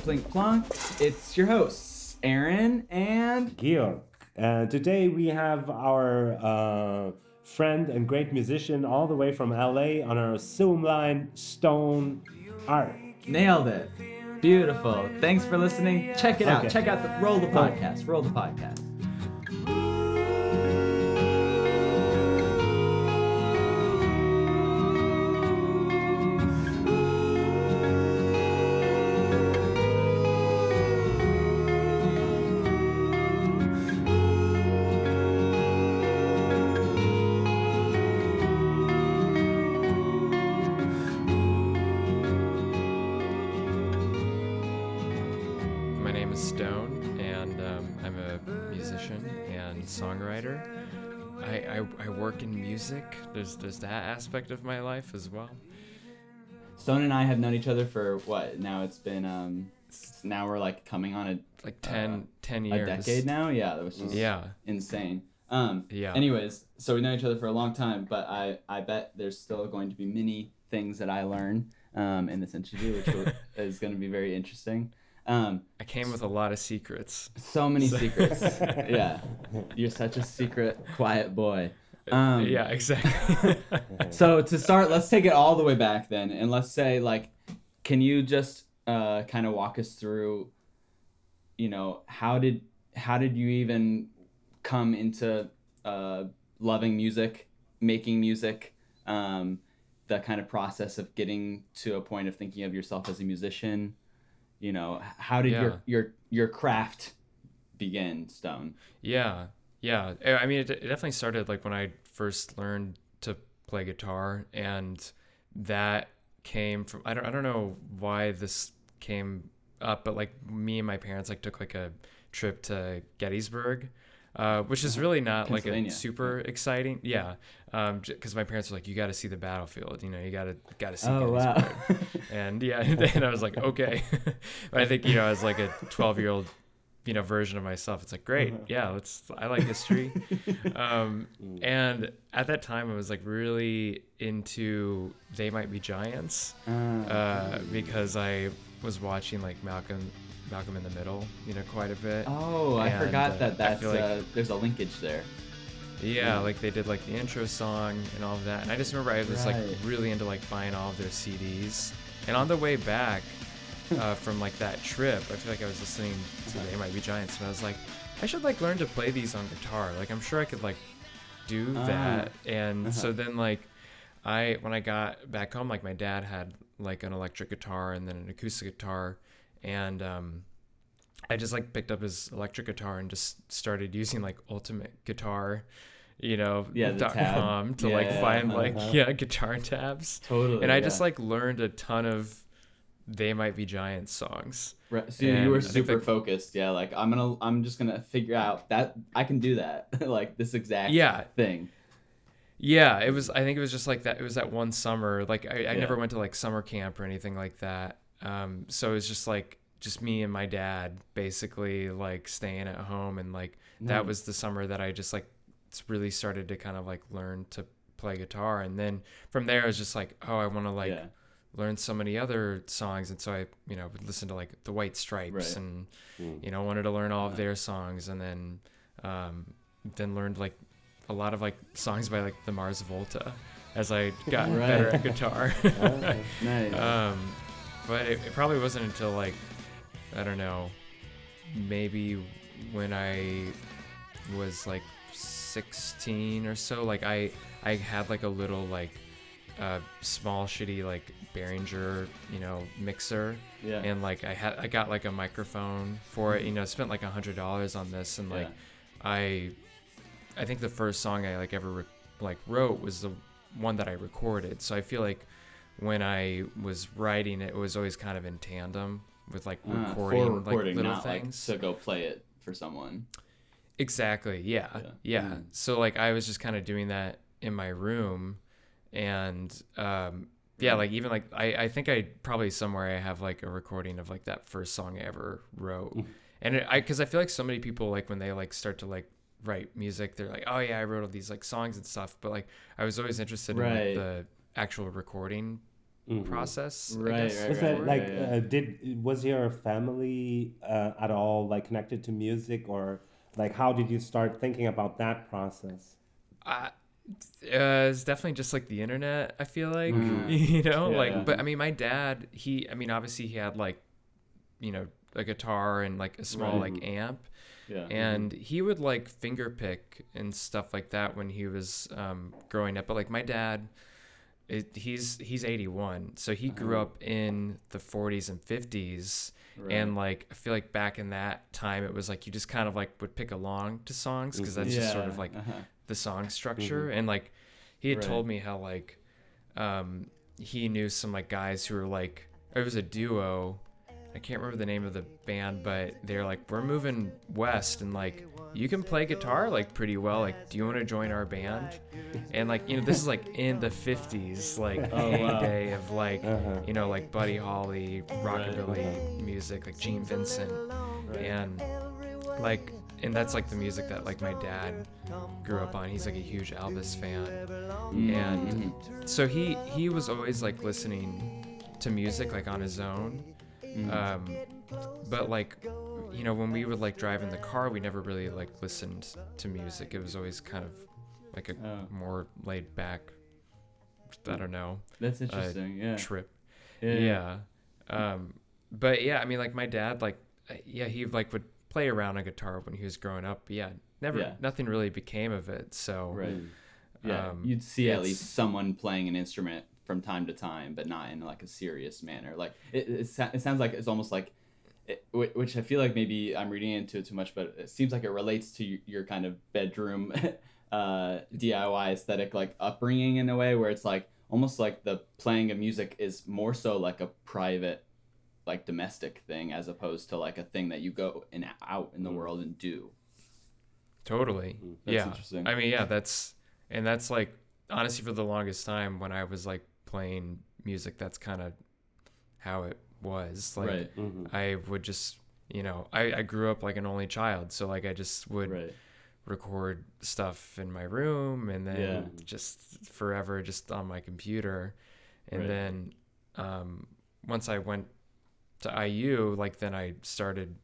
Plink Plonk. It's your hosts, Aaron and Georg. Uh, today we have our uh, friend and great musician all the way from LA on our Zoom line, Stone Irr. nailed it. Beautiful. Thanks for listening. Check it out. Check out the roll the podcast. Roll the podcast. There's there's that aspect of my life as well. Stone and I have known each other for what? Now it's been um now we're like coming on a Like 10, Uh, 10 a decade now. Yeah, that was just Yeah, insane. Um yeah. anyways, so we know each other for a long time, but I I bet there's still going to be many things that I learn um in this interview which will, is going to be very interesting. Um I came with a lot of secrets. so many secrets. yeah. You're such a secret quiet boy. Um yeah, exactly. So to start, let's take it all the way back then, and let's say like, can you just uh, kind of walk us through, you know, how did how did you even come into uh, loving music, making music, um, the kind of process of getting to a point of thinking of yourself as a musician, you know, how did Yeah. your your your craft begin, Stone? Yeah, yeah. I I mean, it, it definitely started like when I first learned to play guitar, and that came from I don't I don't know why this came up, but like me and my parents like took like a trip to Gettysburg. Uh, which is really not like a super exciting, yeah. Um, because my parents were like, "You got to see the battlefield, you know, you got to got to see Oh wow. Gettysburg." and yeah and i was like okay but i think you know as like a 12 year old you know version of myself. It's like great. Yeah let's i like history. Um and at that time i was like really into they might be giants Uh, uh because i was watching like malcolm malcolm in the middle you know quite a bit. Oh, I forgot uh, that that's like- uh, there's a linkage there. Yeah, like they did like the intro song and all of that. And I just remember I was like really into like buying all of their CDs. And on the way back uh, from like that trip, I feel like I was listening to They Might Be Giants, and I was like, I should like learn to play these on guitar. Like I'm sure I could like do Ah. that. And Uh-huh. so then like I when I got back home, like my dad had like an electric guitar and then an acoustic guitar, and um, I just like picked up his electric guitar and just started using like Ultimate Guitar, you know, Yeah, dot com to Yeah, like yeah, find uh-huh. like yeah guitar tabs, Totally. and I yeah. just like learned a ton of They Might Be Giants songs. Right, so and you were super like- focused. Yeah, like I'm gonna, I'm just gonna figure out that I can do that, like this exact Yeah, thing. Yeah, it was. I think it was just like that. It was that one summer. Like I, I Yeah. never went to like summer camp or anything like that. Um, so it was just like just me and my dad basically like staying at home, and like that was the summer that I just like really started to kind of like learn to play guitar, and then from there I was just like, oh, I want to like yeah, learn so many other songs, and so I you know would listen to like the White Stripes, Right. and Mm. you know wanted to learn all of their songs, and then um, then learned like a lot of like songs by like the Mars Volta as I got Right. better at guitar. Okay. nice. um, but it, it probably wasn't until like I don't know, maybe when I was like 16 or so, like I I had like a little like uh, small shitty like Behringer you know mixer yeah, and like I had I got like a microphone for it. You know, spent like a hundred dollars on this, and like Yeah. I, I think the first song I like ever re- like wrote was the one that I recorded. So I feel like when I was writing, it it was always kind of in tandem with like Uh, recording, recording, like little not things. like to go play it for someone. Exactly. Yeah. Yeah. Yeah. Mm. So like I was just kind of doing that in my room and um yeah, like even like I I think I probably somewhere I have like a recording of like that first song I ever wrote. Mm. and it, I cuz I feel like so many people like when they like start to like write music, they're like, "Oh yeah, I wrote all these like songs and stuff." But like I was always interested in like the actual recording Mhm. process. I Right, guess, right, Was right, that like yeah, yeah. Uh, did was your family uh, at all like connected to music or like how did you start thinking about that process? I, uh, it's definitely just like the internet. I feel like Mhm. you know, Yeah, like, but I mean, my dad, he, I mean, obviously he had like, you know, a guitar and like a small Right. like amp, Yeah. and he would like finger pick and stuff like that when he was um, growing up. But like my dad, it, he's he's 81, so he grew Uh-huh. up in the 40s and 50s. Right. And like I feel like back in that time, it was like you just kind of like would pick along to songs because that's just sort of like uh-huh. The song structure. And like he had Right. told me how like um he knew some like guys who were like it was a duo. I can't remember the name of the band but they're like we're moving west and like you can play guitar like pretty well. Like do you want to join our band? And like you know this is like in the 50s like Oh, wow. heyday of like Uh-huh. you know like buddy holly rockabilly music like gene vincent. And like and that's like the music that like my dad grew up on he's like a huge elvis fan Mm-hmm. and so he he was always like listening to music like on his own Mm-hmm. um but like you know when we would like drive in the car we never really like listened to music it was always kind of like a Oh. more laid back i don't know That's interesting. yeah. trip yeah. yeah. Um, but yeah, I mean, like my dad, like, uh, yeah, he like would play around a guitar when he was growing up. But yeah, never, Yeah. nothing really became of it. So, Right. Mm. Yeah. um, You'd see at least someone playing an instrument from time to time, but not in like a serious manner. Like it, it, it sounds like it's almost like, it, which I feel like maybe I'm reading into it too much, but it seems like it relates to your kind of bedroom uh, DIY aesthetic, like upbringing in a way where it's like almost like the playing of music is more so like a private, like domestic thing as opposed to like a thing that you go and out in the Mm. world and do. totally. Mm. That's yeah. interesting. I mean, yeah, that's, and that's like, honestly, for the longest time when I was like playing music, that's kind of how it was. Like, right. Mhm. I would just, you know, I, I grew up like an only child. So, like, I just would Right. record stuff in my room and then Yeah. just forever just on my computer and Right. then um, once i went to iu like then i started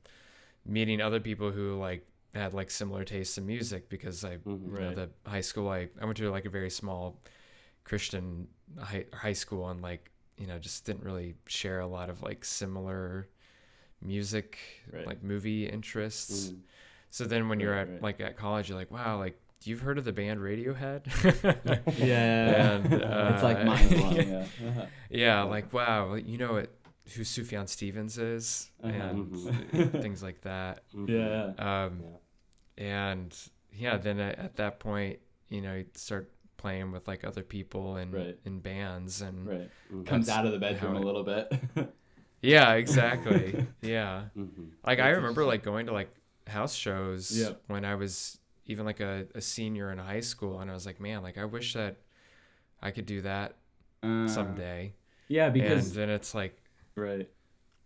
meeting other people who like had like similar tastes in music because i Mhm. you know, Right. the high school I, I went to like a very small christian high, high school and like you know just didn't really share a lot of like similar music Right. like movie interests Mm. so then when you're Right, at right. like at college, you're like, wow, like you've heard of the band Radiohead? Yeah, And, it's like uh, mind blowing. Yeah. Uh-huh. yeah, like wow, you know it, who Sufjan Stevens is, Uh-huh. and Mhm. things like that. Mhm. Yeah. Um, and yeah, then at, at that point, you know, you start playing with like other people and Right. in bands and Right. Mhm. Comes out of the bedroom how a little bit. yeah, exactly, yeah. Mhm. Like I remember like going to like house shows Yep. when I was even like a, a senior in high school and I was like, man, like I wish that I could do that Uh, someday. Yeah, because and then it's like right.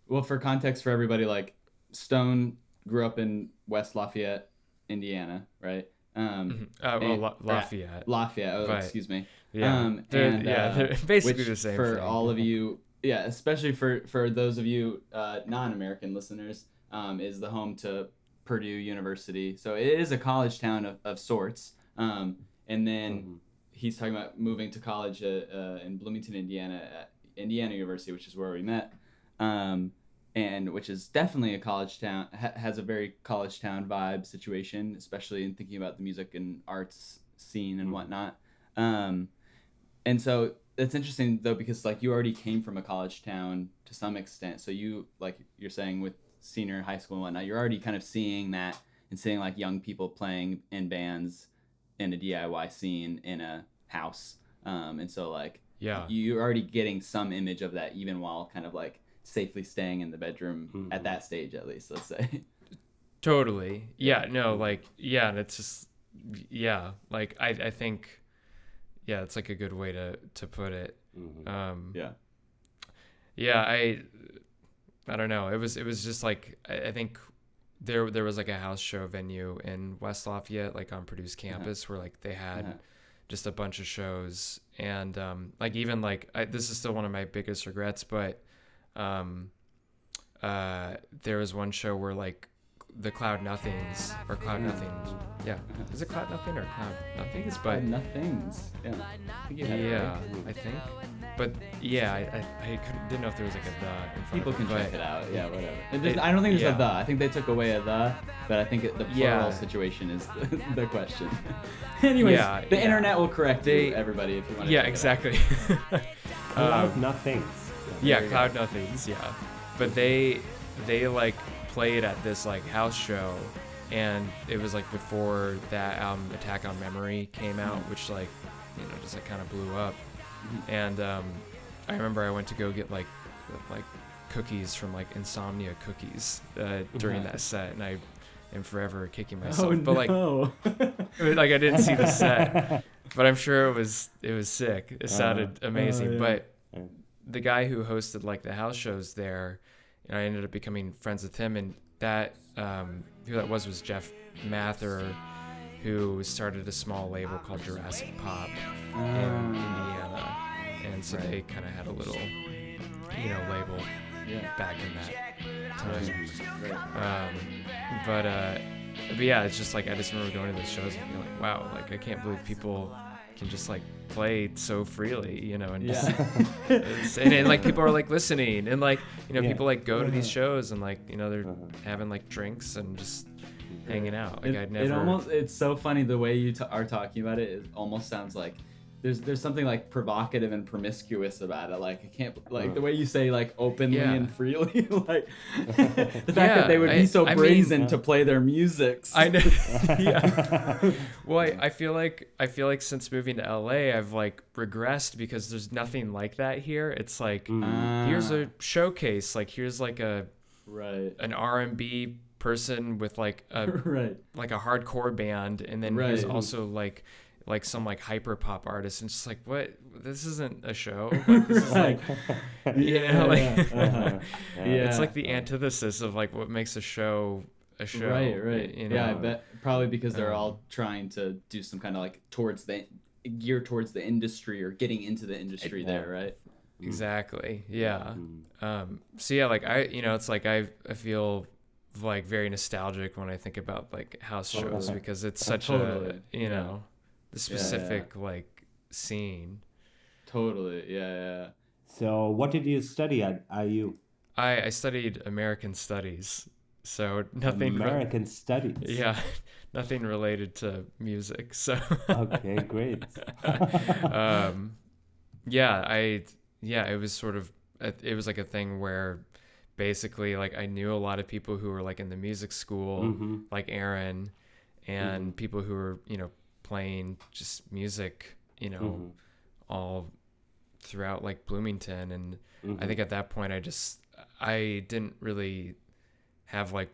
Well, for context for everybody, like Stone grew up in West Lafayette, Indiana, right? Um, mhm. uh, well, La- Lafayette. Lafayette. Oh, Right. excuse me. Yeah. Um, They're- and, yeah, uh, they're basically which the same for thing. all of you. Yeah, especially for for those of you uh, non-American listeners, um, is the home to Purdue University. So it is a college town of, of sorts. Um, and then Mhm. he's talking about moving to college uh, uh, in Bloomington, Indiana, at Indiana University, which is where we met, um, and which is definitely a college town. Ha- has a very college town vibe situation, especially in thinking about the music and arts scene and Mhm. whatnot. Um, and so it's interesting though because like you already came from a college town to some extent, so you like you're saying with senior high school and whatnot, you're already kind of seeing that and seeing like young people playing in bands in a DIY scene in a house. Um, and so like yeah. you're already getting some image of that even while kind of like safely staying in the bedroom Mhm. at that stage at least, let's say. Totally. Yeah, no, like yeah, and it's just yeah, like I I think yeah, it's like a good way to to put it. Mhm. Um yeah. yeah, I I don't know. It was it was just like I, I think there there was like a house show venue in West Lafayette like on Purdue's campus where like they had Uh-huh. just a bunch of shows and um, like even like I, this is still one of my biggest regrets but um, uh, there was one show where like the cloud nothings or cloud Nothings. yeah is it cloud nothing or cloud nothings but But nothings. Yeah. I think you had it yeah right. i think but yeah i i, I couldn't, didn't know if there was like a the in front People of can but check it out. Yeah, whatever. It I don't think there's yeah. a the. I think they took away a the, but I think it, the plural Yeah. situation is the, the question. Anyways, Yeah, the yeah. internet will correct They- you, everybody, if you want to. yeah exactly Cloud Um, nothings. Yeah cloud nothings yeah. But they they like played at this like house show and it was like before that album attack on memory came out which like you know just like kind of blew up. And um i remember i went to go get like like cookies from like insomnia cookies uh, during that set and i am forever kicking myself. Oh but like no. like i didn't see the set but i'm sure it was it was sick. It sounded amazing. yeah. but. The guy who hosted like the house shows there, and I ended up becoming friends with him. And that um, who that was was Jeff Mather, who started a small label called Jurassic Pop in Indiana, and so Right. they kind of had a little, you know, label yeah. back in that time. Right. Um, but uh, but yeah, it's just like I just remember going to those shows and being like, wow, like I can't believe people can just like play so freely, you know, and just Yeah. it's- and, and like people are like listening and like you know Yeah. people like go to these shows and like you know they're Uh-huh. having like drinks and just hanging out like it, i'd never it almost it's so funny the way you t- are talking about it it almost sounds like there's there's something like provocative and promiscuous about it. Like i can't like the way you say like openly Yeah. and freely like the fact that they would Yeah, be so I mean- brazen to play their music i know. Yeah. Well I, I feel like i feel like since moving to la i've like regressed because there's nothing like that here. It's like Mm. here's a showcase like here's like a right. an r&b person with like a right. like a hardcore band and then here's Right. also like like some like hyper pop artist and it's just like what this isn't a show like, this is like you know like Uh-huh. Yeah. it's like the antithesis of like what makes a show a show right right you yeah i bet probably because they're Um, all trying to do some kind of like towards the gear towards the industry or getting into the industry there right exactly yeah Mm. um so yeah like i you know it's like i i feel like very nostalgic when i think about like house shows Totally. because it's such totally. a you Yeah. know the Yeah, yeah. specific like scene totally yeah yeah So, what did you study at IU? I, I studied American Studies, so nothing. re- American Studies. yeah, nothing related to music. So. Okay, great. um, yeah, I yeah, it was sort of it was like a thing where basically like I knew a lot of people who were like in the music school, Mhm. like Aaron, and people who were you know playing just music, you know, Mhm. all throughout like Bloomington and I Mhm. think at that point I just I didn't really have like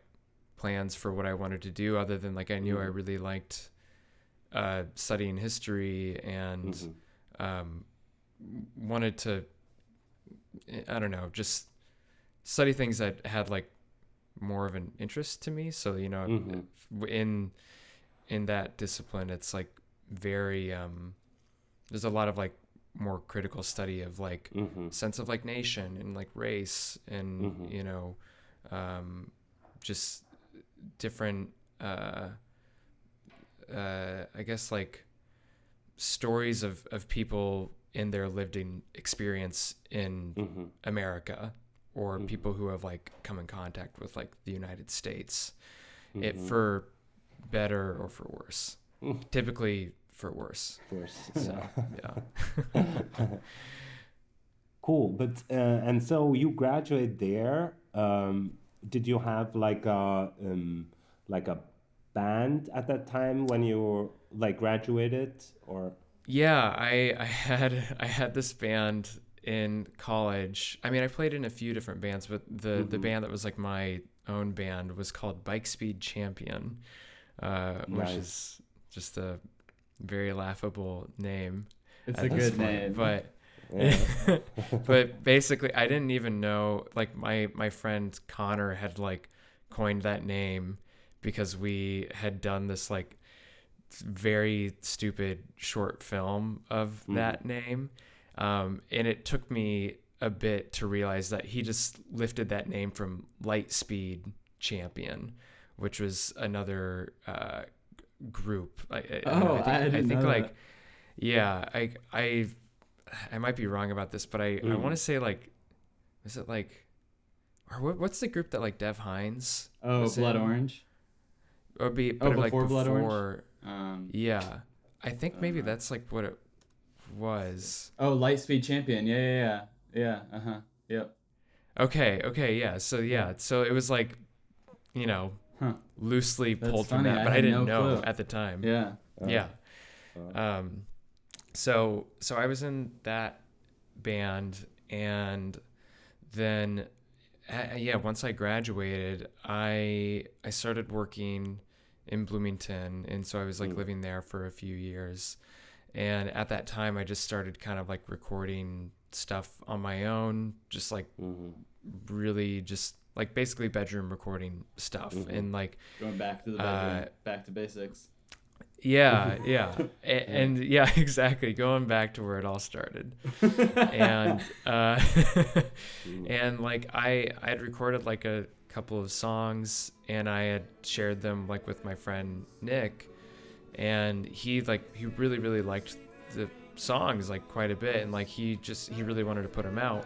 plans for what I wanted to do other than like I knew I Mhm. really liked uh, studying history and Mhm. um, wanted to I don't know just study things that had like more of an interest to me so you know Mhm. in in that discipline it's like very um there's a lot of like more critical study of like Mhm. sense of like nation and like race and Mhm. you know um just different uh uh i guess like stories of of people in their lived in experience in Mhm. america or Mhm. people who have like come in contact with like the united states it Mhm. for better or for worse Mm. typically for worse Of course. so yeah. Cool, but uh, and so you graduate there. Um, did you have like a um, like a band at that time when you like graduated, or Yeah, I I had I had this band in college. I mean, I played in a few different bands, but the the Mhm. band that was like my own band was called Bike Speed Champion, uh, which Nice. is just a very laughable name. it's a good point, name but Yeah. but basically, I didn't even know. Like my my friend Connor had like coined that name because we had done this like very stupid short film of that name. Um, and it took me a bit to realize that he just lifted that name from Lightspeed Champion, which was another uh, group. I, I, Oh, I think, I didn't think like, that. yeah, I, I, I might be wrong about this, but I, I Mm. want to say like, is it like, or what, what's the group that like Dev Hynes? Oh, Blood in? Orange. Or be, Oh, but like before Blood Orange? Um, Yeah, I think maybe Uh, that's like what it was. oh, Lightspeed Champion. Yeah, yeah, yeah. Yeah. Uh huh. Yep. Okay, okay, yeah. So yeah, so it was like, you know, Huh. loosely That's pulled from that, but I, had didn't no know clue. at the time. Yeah. yeah. uh, Um, so so I was in that band, and then uh, yeah, once I graduated, I I started working in Bloomington, and so I was like Mm. living there for a few years. And at that time, I just started kind of like recording stuff on my own, just like mhm. really just like basically bedroom recording stuff Mhm. and like Going back to the bedroom, Uh, back to basics. yeah yeah. A- and, yeah exactly. Going back to where it all started. And uh and like i i had recorded like a couple of songs and i had shared them like with my friend nick. And he like he really really liked the songs like quite a bit. And like he just he really wanted to put them out.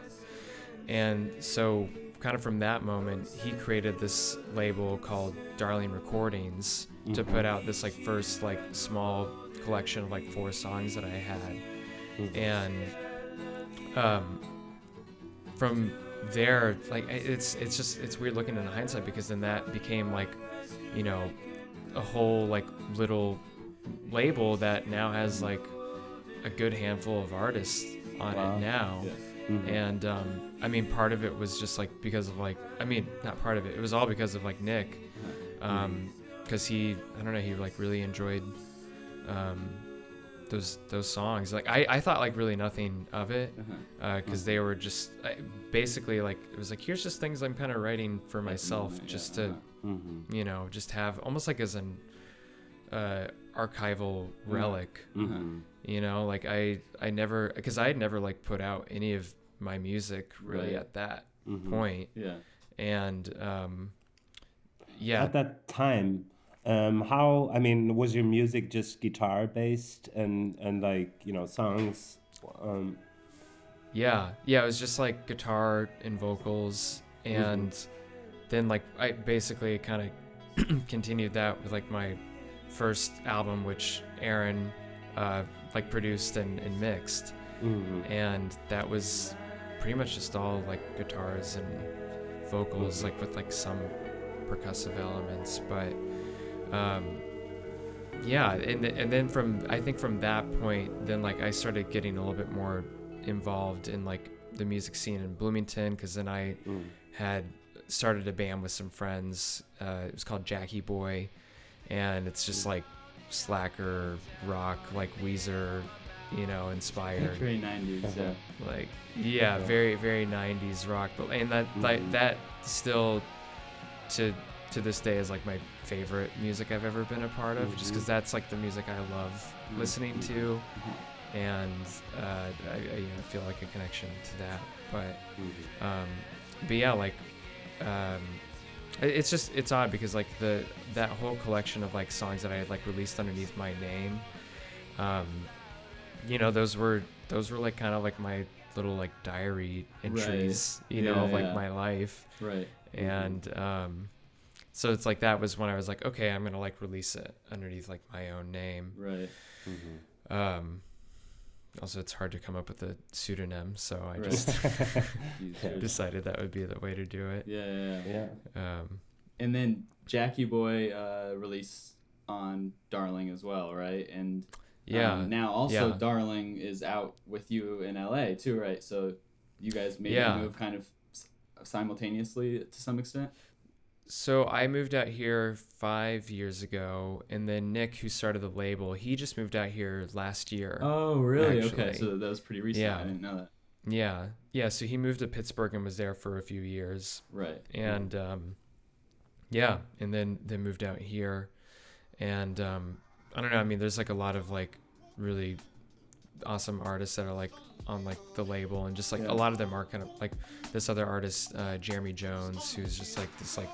And so kind of from that moment he created this label called darling recordings to put out this like first like small collection of like four songs that i had Mhm. and um from there like it's it's just it's weird looking in hindsight because then that became like you know a whole like little label that now has like a good handful of artists on Wow. it now Yeah. Mhm. and um, I mean, part of it was just like because of like, I mean, not part of it. It was all because of like Nick, because he, I don't know, he like really enjoyed um, those those songs. Like I, I thought like really nothing of it Uh-huh. because they were just I, basically like it was like here's just things I'm kind of writing for myself just yeah, to uh-huh. Mhm. you know just have almost like as an uh, archival relic Mhm. you know like i i never because i had never like put out any of my music really Right. at that Mhm. point Yeah. and um yeah At that time, um, how I mean, was your music just guitar based and and like you know songs? Um, yeah yeah it was just like guitar and vocals and then like i basically kind of continued that with like my first album which aaron uh like produced and, and mixed mhm. and that was pretty much just all like guitars and vocals Mhm. like with like some percussive elements but um yeah and, and then from i think from that point then like i started getting a little bit more involved in like the music scene in bloomington because then i Mm. had started a band with some friends uh, it was called jacky boy and it's just like slacker rock like weezer you know inspired Very 90s, yeah. like yeah very very 90s rock but and that like Mhm. that still to to this day is like my favorite music i've ever been a part of just because that's like the music i love Mhm. listening to Mhm. and uh, I, I you know, feel like a connection to that but Mhm. um but yeah like um it's just it's odd because like the that whole collection of like songs that i had like released underneath my name um you know those were those were like kind of like my little like diary entries you know Yeah, of like yeah. my life Right. and um so it's like that was when i was like okay i'm gonna like release it underneath like my own name Right. Mhm. um also it's hard to come up with a pseudonym so i Right. just decided that would be the way to do it Yeah, yeah, yeah. Yeah. um And then Jacky Boy uh, released on Darling as well, right? And yeah um, now also yeah. Darling is out with you in LA too, right? So you guys made Yeah. move kind of simultaneously to some extent. So I moved out here five years ago, and then Nick, who started the label, he just moved out here last year. Oh, really? Okay, so that was pretty recent. Yeah. I didn't know that. Yeah, yeah. So he moved to Pittsburgh and was there for a few years, Right. and um, yeah, and then then moved out here, and um, I don't know. I mean, there's like a lot of like really awesome artists that are like on like the label, and just like Yeah. a lot of them are kind of like this other artist, uh, Jeremy Jones, who's just like this like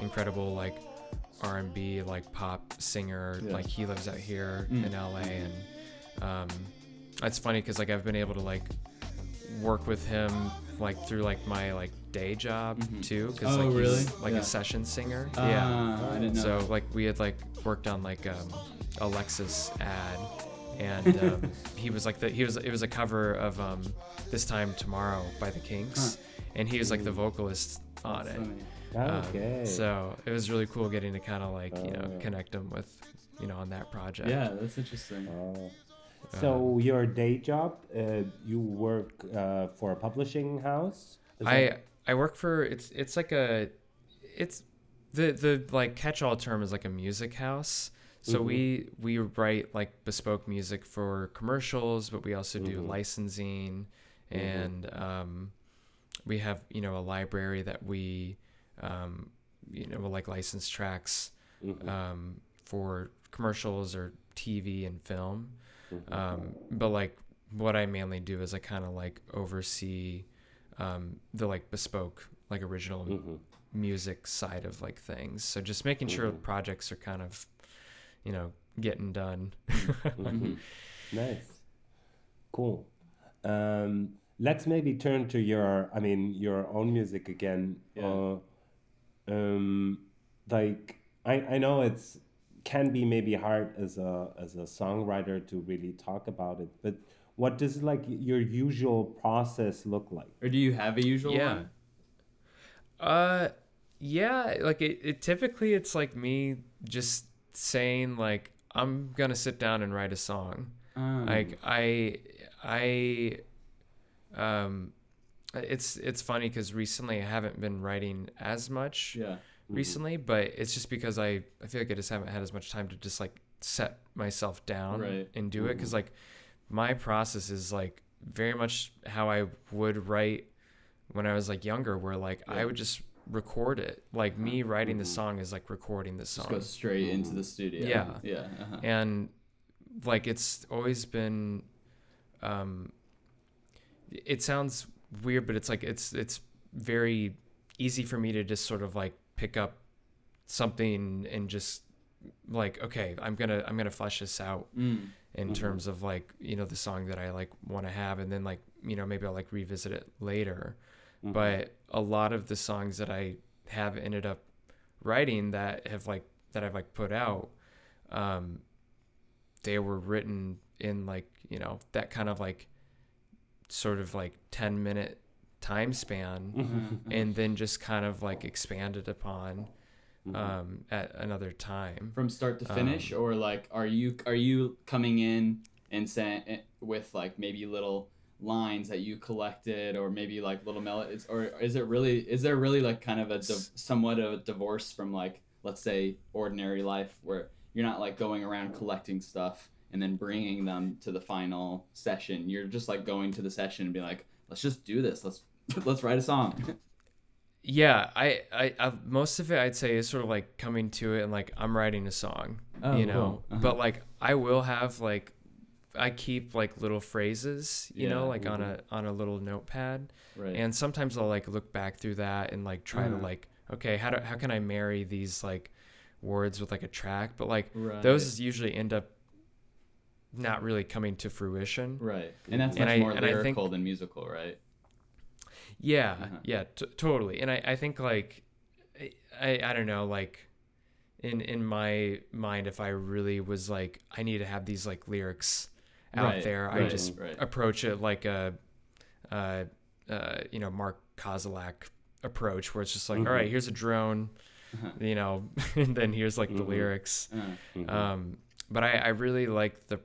incredible like R&B like pop singer. Yeah. Like he lives out here Mm. in LA, and um, it's funny because like I've been able to like work with him like through like my like day job Mhm. too because Oh, like really? he's like Yeah. a session singer Ah, yeah I didn't know. so like we had like worked on like um a Lexus ad and um, he was like the he was it was a cover of um this time tomorrow by the Kinks and he was like the vocalist on That's it funny. Um, Okay. so it was really cool getting to kind of like you know Oh. connect him with you know on that project Yeah, that's interesting. Oh. So your day job, uh, you work uh, for a publishing house. Is I that- I work for it's it's like a it's the the like catch-all term is like a music house. So Mhm. we we write like bespoke music for commercials, but we also do Mhm. licensing Mhm. and um, we have you know a library that we um, you know like license tracks Mhm, um, for commercials or TV and film. mhm. Um, but like what I mainly do is I kind of like oversee um, the like bespoke, like original music side of like things. So just making sure projects are kind of, you know, getting done. Mhm. Nice. Cool. Um, let's maybe turn to your, I mean, your own music again. Yeah. Uh, um, like I, I know it's can be maybe hard as a as a songwriter to really talk about it, but what does like your usual process look like? Or do you have a usual Yeah. one? Uh, yeah, like it, it typically it's like me just saying like I'm gonna sit down and write a song. Um, like i i um it's it's funny because recently i haven't been writing as much yeah. recently but it's just because i i feel like i just haven't had as much time to just like set myself down Right. and do it because like my process is like very much how i would write when i was like younger where like i would just record it like me writing the song is like recording the Just song go straight into the studio. Yeah. Yeah. Uh-huh. and like it's always been um it sounds weird but it's like it's it's very easy for me to just sort of like pick up something and just like okay i'm gonna i'm gonna flesh this out Mm. in Mhm. terms of like you know the song that i like want to have and then like you know maybe i'll like revisit it later Mhm. but a lot of the songs that I have ended up writing that have like that I've like put out, um, they were written in like you know that kind of like sort of like ten minute time span, Mhm. and then just kind of like expanded upon Mhm. um, at another time. From start to finish, Um, or like, are you are you coming in and saying eh, with like maybe little lines that you collected, or maybe like little melodies, or is it really is there really like kind of a div- somewhat of a divorce from like let's say ordinary life where you're not like going around collecting stuff and then bringing them to the final session. You're just like going to the session and be like, let's just do this. Let's let's write a song. Yeah, I, I, I most of it I'd say is sort of like coming to it and like I'm writing a song, Oh, you know. cool. Uh-huh. But like I will have like I keep like little phrases, you Yeah. know, like on a on a little notepad, right. and sometimes I'll like look back through that and like try to Uh-huh. like okay, how do how can I marry these like words with like a track? But like right. those usually end up not really coming to fruition. Right. And that's And much I- more and I think- lyrical than musical, right? Yeah, Uh-huh. yeah, t- totally. And I, I think like, I, I, I don't know, like, in in my mind, if I really was like, I need to have these like lyrics out Right, there, I just right. approach it like a, uh, uh, you know, Mark Kozelek approach, where it's just like, all right, Mhm. here's a drone, Uh-huh. you know, and then here's like the Mhm. lyrics. Uh, Mhm. Um, but I, I really like the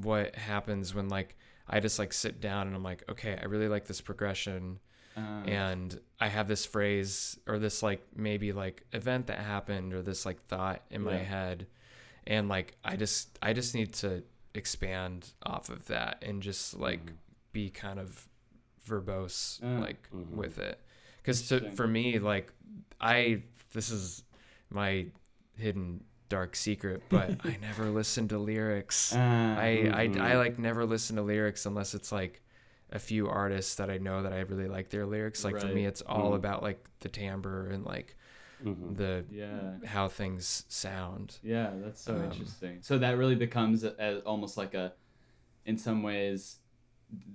what happens when like I just like sit down and I'm like, okay, I really like this progression uh, and I have this phrase or this like maybe like event that happened or this like thought in my head and like I just I just need to expand off of that and just like Mhm. be kind of verbose Uh, like Mhm. with it because for me like I this is my hidden dark secret, but I never listen to lyrics. Uh, I, I, I Mhm. like never listen to lyrics unless it's like a few artists that I know that I really like their lyrics. Like for me, it's all Mhm. about like the timbre and like Mhm. the yeah. how things sound. Yeah, that's so Um, interesting. So that really becomes a, a, almost like a, in some ways,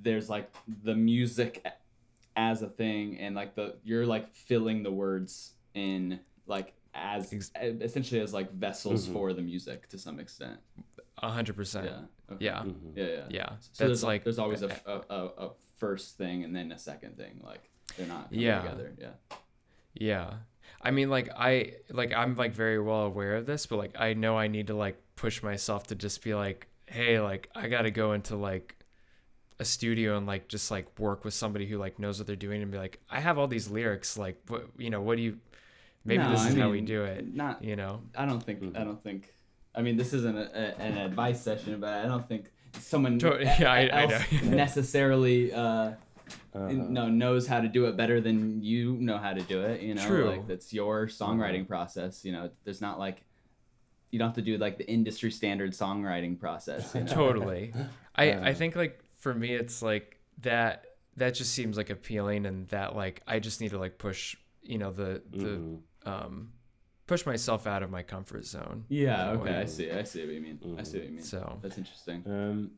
there's like the music as a thing, and like the you're like filling the words in like as Ex- essentially as like vessels Mhm. for the music to some extent. A hundred percent. Yeah. Okay. Yeah. Mhm. Yeah. Yeah. Yeah. So That's there's like there's always a a first thing and then a second thing. Like they're not coming Yeah. together. Yeah. Yeah. I mean like I like I'm like very well aware of this, but like I know I need to like push myself to just be like, hey, like I gotta go into like a studio and like just like work with somebody who like knows what they're doing and be like, I have all these lyrics, like what you know, what do you maybe No, this I is how we do it. Not You know? I don't think. I don't think. I mean, this isn't a, a, an advice session, but I don't think someone yeah, I- I necessarily uh, Uh-huh. no knows how to do it better than you know how to do it. You know, True. like that's your songwriting process. You know, there's not like you don't have to do like the industry standard songwriting process. You know? Totally. I Uh. I think like for me it's like that that just seems like appealing and that like I just need to like push, you know, the the Mhm. um push myself out of my comfort zone. Yeah. in a Okay. I see. I see what you mean. I see what you mean. So That's interesting. Um,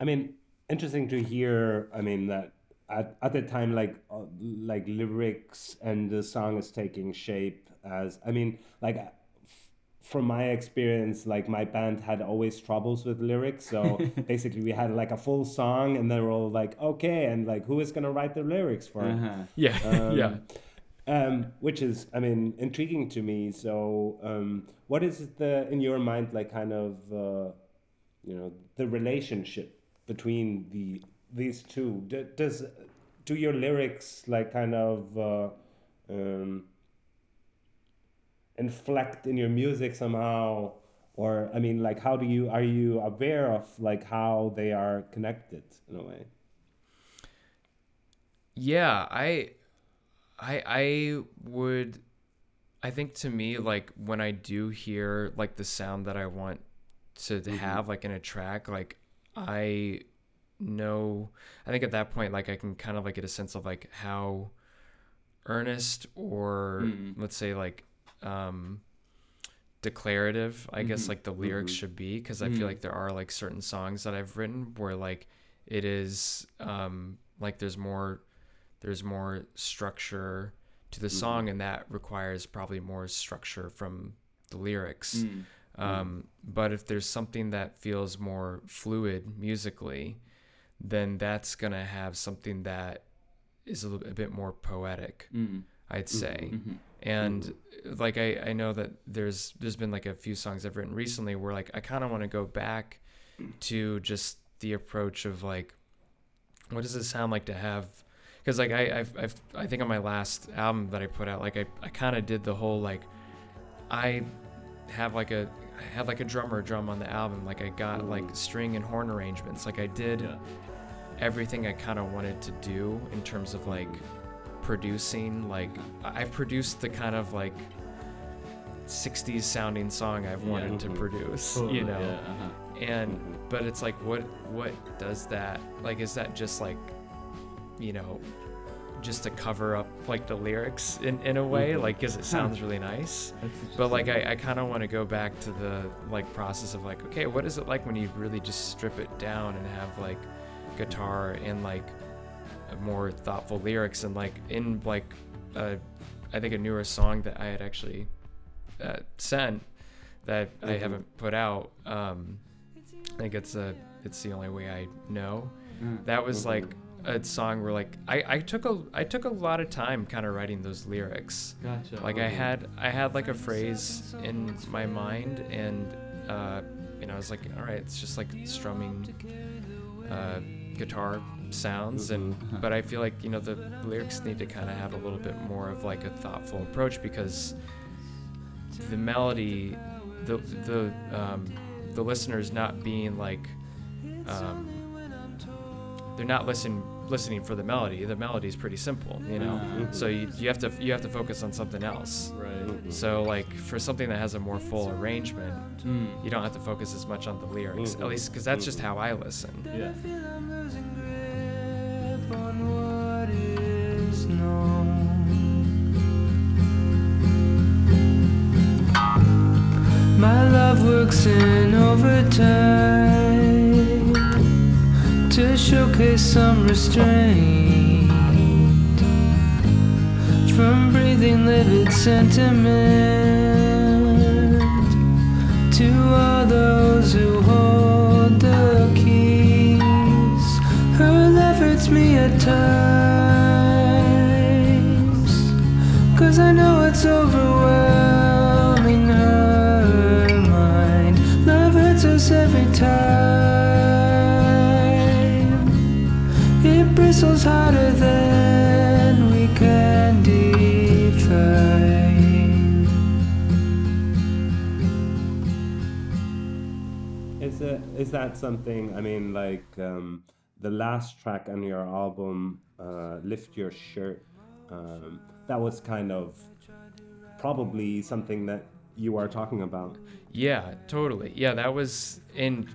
I mean, interesting to hear. I mean that at, at the time, like uh, like lyrics and the song is taking shape as. I mean, like f- from my experience, like my band had always troubles with lyrics. So basically, we had like a full song, and they were all like, okay, and like who is gonna write the lyrics for it? Uh-huh. yeah, Um, yeah. Um, which is, I mean, intriguing to me. So, um, what is the in your mind like kind of, uh, you know, the relationship between the these two? D- does do your lyrics like kind of uh, um, inflect in your music somehow? Or I mean, like, how do you are you aware of like how they are connected in a way? Yeah, I I I would I think to me like when I do hear like the sound that I want to Mhm. have like in a track, like I know I think at that point like I can kind of like get a sense of like how earnest or Mm. let's say like um declarative I guess Mhm. like the lyrics Mhm. should be because I Mm. feel like there are like certain songs that I've written where like it is um like there's more there's more structure to the Mhm. song and that requires probably more structure from the lyrics Mm. um, but if there's something that feels more fluid musically then that's gonna have something that is a, little, a bit more poetic Mm. i'd say Mhm. and like I, I know that there's there's been like a few songs I've written recently where like I kind of want to go back to just the approach of like what does it sound like to have because like I I've, I've I think on my last album that I put out like I, I kind of did the whole like I have like a I had like a drummer drum on the album like I got like string and horn arrangements like I did Yeah. Everything I kind of wanted to do in terms of like producing like I've produced the kind of like 60s sounding song I've Yeah. wanted to Mhm. produce you know Yeah. Uh-huh. and Mhm. but it's like what what does that like is that just like you know just to cover up like the lyrics in, in a way Mhm. like because it sounds really nice but like. I, I kind of want to go back to the like process of like okay what is it like when you really just strip it down and have like guitar and like more thoughtful lyrics and like in like uh, I think a newer song that I had actually uh, sent that I Mhm. haven't put out um, I think it's a it's the only way I know Mm. that was Mhm. like a song where like I, I took a I took a lot of time kind of writing those lyrics Gotcha. like I had I had like a phrase in my mind and uh, you know I was like all right it's just like strumming uh, guitar sounds and Mhm. but I feel like you know the lyrics need to kind of have a little bit more of like a thoughtful approach because the melody the the um, the listeners not being like um, they're not listening listening for the melody. The melody is pretty simple, you know. Ah. So you, you have to you have to focus on something else. Right. So like for something that has a more full arrangement, Mm. you don't have to focus as much on the lyrics. Mhm. At least because that's just how I listen. Yeah. I'm losing grip on what is known. My love works in overtime to showcase some restraint from breathing livid sentiment to all those who hold the keys. Her love hurts me at times, that something? I mean, like um, the last track on your album, uh, "Lift Your Shirt," um, that was kind of probably something that you are talking about. Yeah, totally. Yeah, that was in.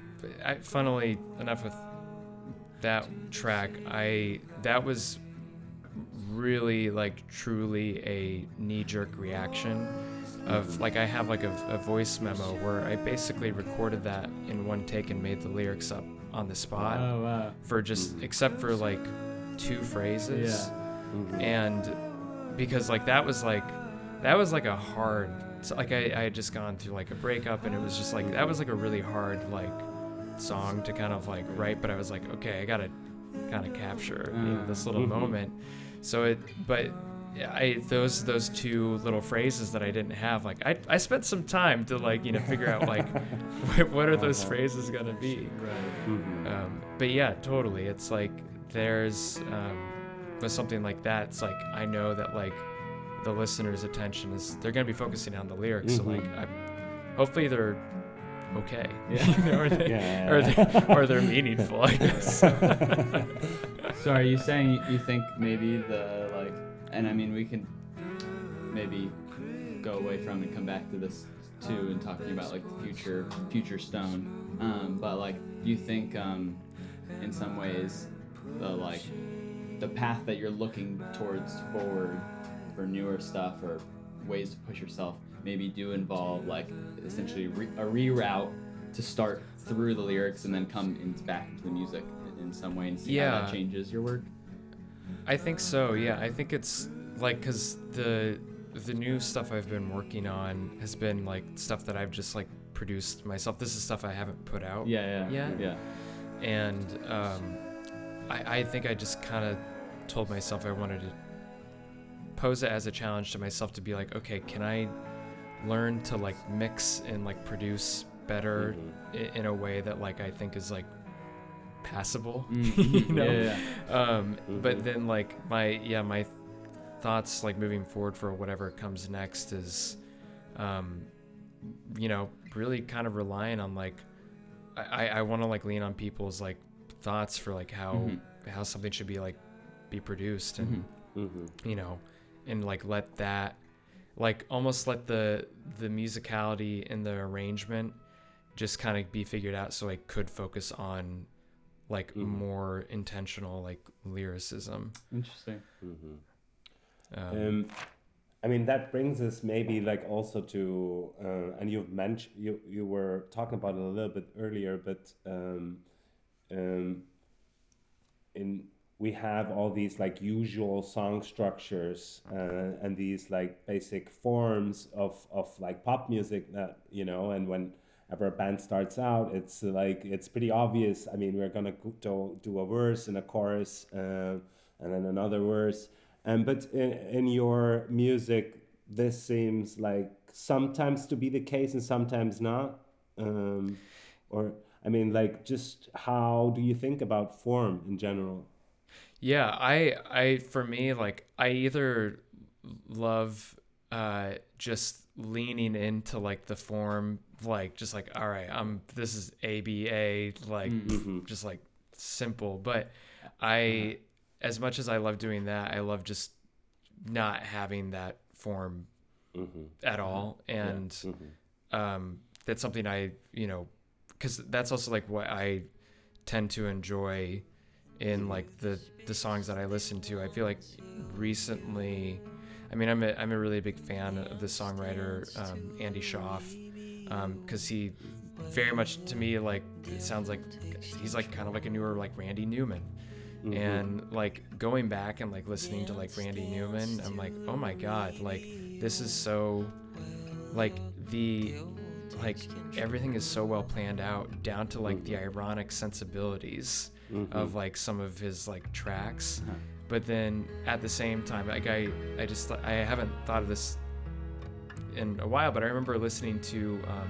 I, funnily enough, with that track, I that was really like truly a knee-jerk reaction of like I have like a, a voice memo where I basically recorded that in one take and made the lyrics up on the spot Oh wow. for just except for like two phrases. And because like that was like that was like a hard so like I, I had just gone through like a breakup and it was just like that was like a really hard like song to kind of like write but i was like okay i gotta kind of capture you know, this little Mhm. moment. So it but I those those two little phrases that I didn't have like I, I spent some time to like you know figure out like what, what are those Uh-huh. phrases gonna be Right. Mhm. um, but yeah, totally. It's like there's um, with something like that. It's like I know that like the listener's attention is they're gonna be focusing on the lyrics. So like, Mhm. I, hopefully they're okay, Yeah. or they Yeah. or they or they're meaningful. I guess. So are you saying you- you think maybe the like, and I mean we can maybe go away from and come back to this too and talking about like the future future stone, um, but like do you think um, in some ways the like the path that you're looking towards forward for newer stuff or ways to push yourself maybe do involve like essentially re- a reroute to start through the lyrics and then come in, back into the music in some way and see how Yeah. that changes your work. I think so. Yeah, I think it's like because the the new stuff I've been working on has been like stuff that I've just like produced myself. This is stuff I haven't put out. Yeah, yeah, Yeah. yeah. and um, I, I think I just kind of told myself I wanted to pose it as a challenge to myself to be like, okay, can I learn to like mix and like produce better Mhm. i- in a way that like I think is like passable, Mhm. you know? Yeah, yeah, Um, but Mhm. then like my yeah my thoughts like moving forward for whatever comes next is, um, you know, really kind of relying on like I I, I want to like lean on people's like thoughts for like how Mhm. how something should be like be produced and Mhm. Mhm. you know and like let that like almost let the the musicality and the arrangement just kind of be figured out so I could focus on like Mhm. more intentional like lyricism Interesting. Mhm. um, Um, I mean that brings us maybe like also to uh, and you've mentioned you you were talking about it a little bit earlier, but um, um, in we have all these like usual song structures uh, and these like basic forms of of like pop music that you know and whenever a band starts out it's like it's pretty obvious. I mean we're gonna do, do a verse and a chorus uh, and then another verse. And but in, in your music this seems like sometimes to be the case and sometimes not. Um, or i mean like just how do you think about form in general? Yeah i i for me like i either love uh just leaning into like the form like just like all right i'm this is aba like Mm. Mhm. just like simple but i as much as I love doing that, I love just not having that form Mm-hmm. at all, and um, that's something I you know because that's also like what I tend to enjoy in like the the songs that I listen to. I feel like recently, I mean, I'm a, I'm a really big fan of the songwriter um, Andy Shauf um, because he very much to me like it sounds like he's like kind of like a newer like Randy Newman. Mm-hmm. And like going back and like listening to like Randy Newman, I'm like, oh my god, like this is so like the like everything is so well planned out down to like mm. the ironic sensibilities mm-hmm. of like some of his like tracks uh-huh. But then at the same time like i i just i haven't thought of this in a while but i remember listening to um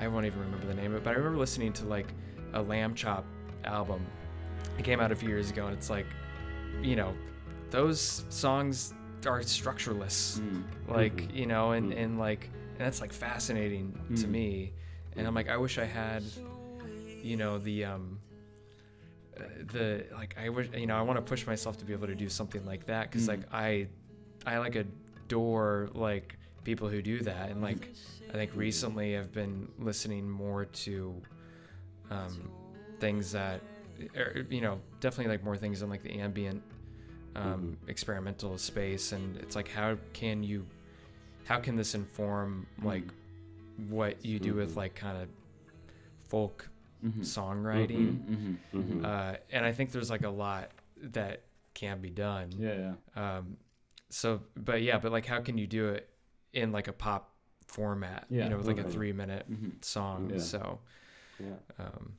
i won't even remember the name of it but i remember listening to like a Lambchop album. It came out a few years ago and it's like you know those songs are structureless. Like you know and and like and that's like fascinating to me. And i'm like i wish i had you know the um the like i wish you know i want to push myself to be able to do something like that because like i i like adore like people who do that and like i think recently i've been listening more to um things that er, you know definitely like more things in like the ambient um experimental space and it's like how can you how can this inform like what you do with like kind of folk songwriting uh, and i think there's like a lot that can be done Yeah, yeah. um, so but yeah but like how can you do it in like a pop format Yeah, you know with like a three minute Mhm. song Yeah. so Yeah. um,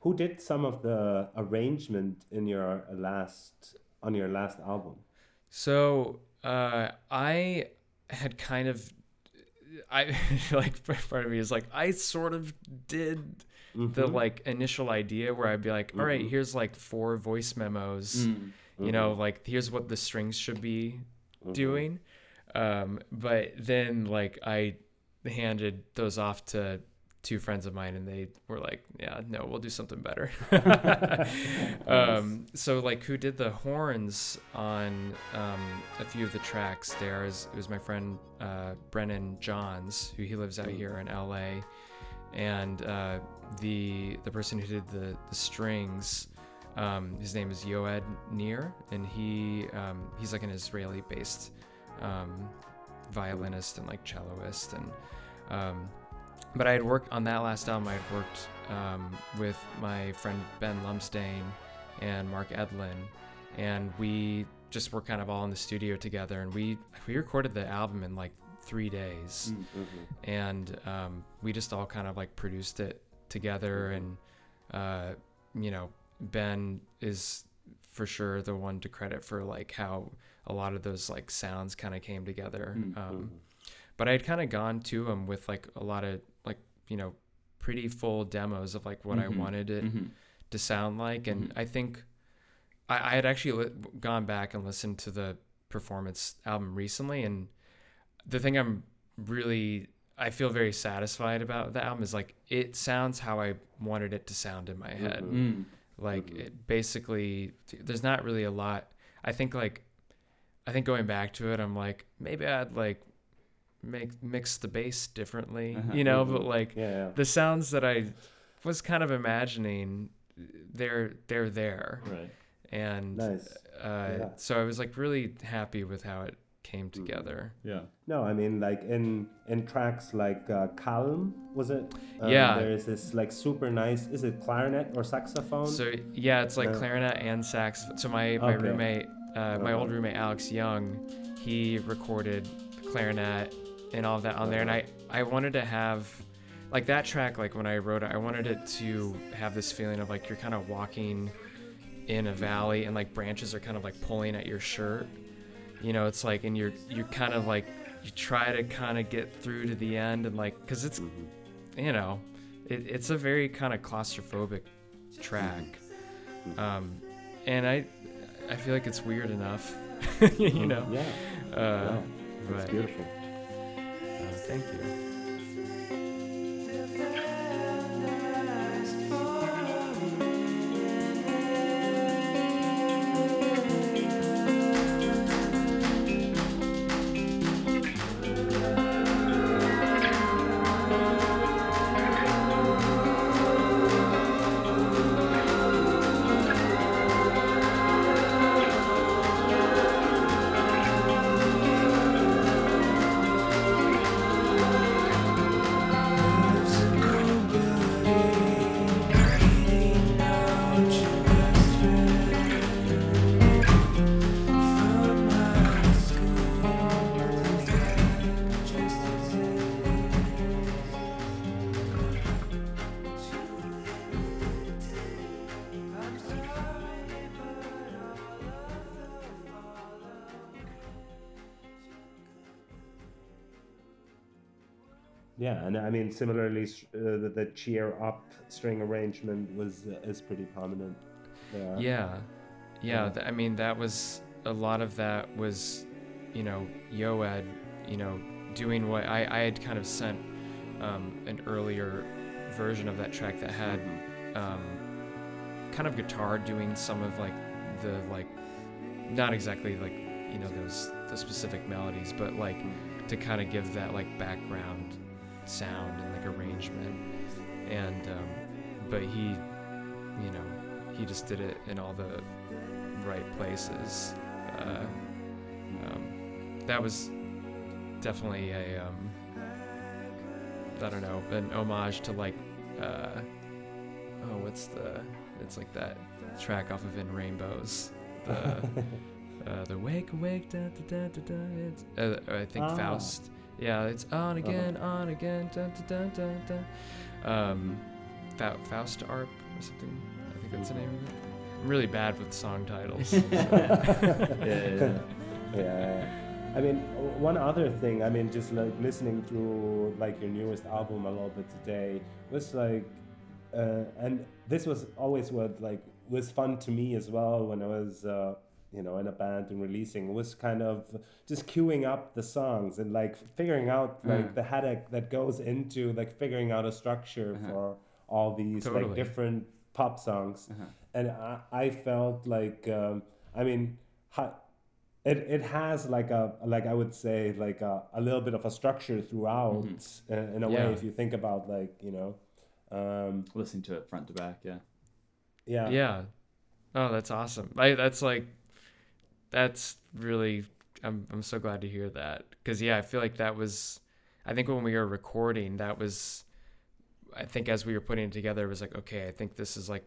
Who did some of the arrangement in your last on your last album? So uh, I had kind of, I like part of me is like I sort of did the mm-hmm. like initial idea where I'd be like, all right, mm-hmm. here's like four voice memos, mm-hmm. you know, like here's what the strings should be doing, um, but then like I handed those off to two friends of mine and they were like yeah no we'll do something better. Um, so like who did the horns on um, a few of the tracks there is it was my friend uh, brennan johns who he lives out here in la and uh, the the person who did the the strings um, his name is yoed nir and he um, he's like an israeli based um, violinist and like celloist and um, but I had worked on that last album. I had worked um, with my friend Ben Lumsdane and Mark Edlin, and we just were kind of all in the studio together. And we we recorded the album in like three days, and um, we just all kind of like produced it together. And uh, you know, Ben is for sure the one to credit for like how a lot of those like sounds kind of came together. Um, but I had kind of gone to him with like a lot of you know pretty full demos of like what I mm-hmm. wanted it mm-hmm. to sound like, and mm-hmm. I think I, I had actually li- gone back and listened to the performance album recently, and the thing I'm really I feel very satisfied about the album is like it sounds how I wanted it to sound in my head. Mm. Like it basically, there's not really a lot. I think like, I think going back to it, I'm like maybe I'd like make mix the bass differently, Uh-huh. you know. But like Yeah, yeah. the sounds that I was kind of imagining, they're they're there, Right. and Nice. uh, Yeah. so I was like really happy with how it came together. Yeah. No, I mean like in in tracks like uh, Calm was it? Um, Yeah. There is this like super nice. Is it clarinet or saxophone? So yeah, it's like Yeah. clarinet and sax. So my my Okay. roommate, uh, my old roommate Alex Young, he recorded clarinet and all of that on there, and I I wanted to have like that track. Like when I wrote it, I wanted it to have this feeling of like you're kind of walking in a valley and like branches are kind of like pulling at your shirt. You know, it's like and you're you kind of like you try to kind of get through to the end and like because it's you know it, it's a very kind of claustrophobic track um, and i i feel like it's weird enough you know Yeah. uh, That's but beautiful. Thank you Yeah, and I mean similarly, uh, the, the cheer up string arrangement was uh, is pretty prominent. There. Yeah, yeah. th- I mean, that was a lot of that was, you know, Yoed, you know, doing what I I had kind of sent um, an earlier version of that track that had um, kind of guitar doing some of like the like not exactly like you know those the specific melodies, but like to kind of give that like background sound and like arrangement. And um, but he you know he just did it in all the right places. Uh, um, that was definitely a um, I don't know an homage to like uh, oh what's the it's like that track off of In Rainbows. The uh, the wake awake da da da da da it's uh, I think Ah. Faust yeah it's on again on again da da da da da um Fa- Faust Arp or something I think that's the name of it I'm really bad with song titles yeah, yeah. yeah. I mean, one other thing. I mean, just like listening to like your newest album a little bit today was like, uh, and this was always what like was fun to me as well when I was. Uh, you know, in a band and releasing was kind of just queuing up the songs and like figuring out like Uh. the headache that goes into like figuring out a structure Uh-huh. for all these like different pop songs Uh-huh. and I, I felt like um, I mean ha, it, it has like a like I would say like a, a little bit of a structure throughout uh, in a Yeah. way if you think about like you know um, Listening to it front to back, yeah. yeah yeah oh that's awesome I that's like that's really I'm I'm so glad to hear that because yeah I feel like that was I think when we were recording that was I think as we were putting it together it was like okay I think this is like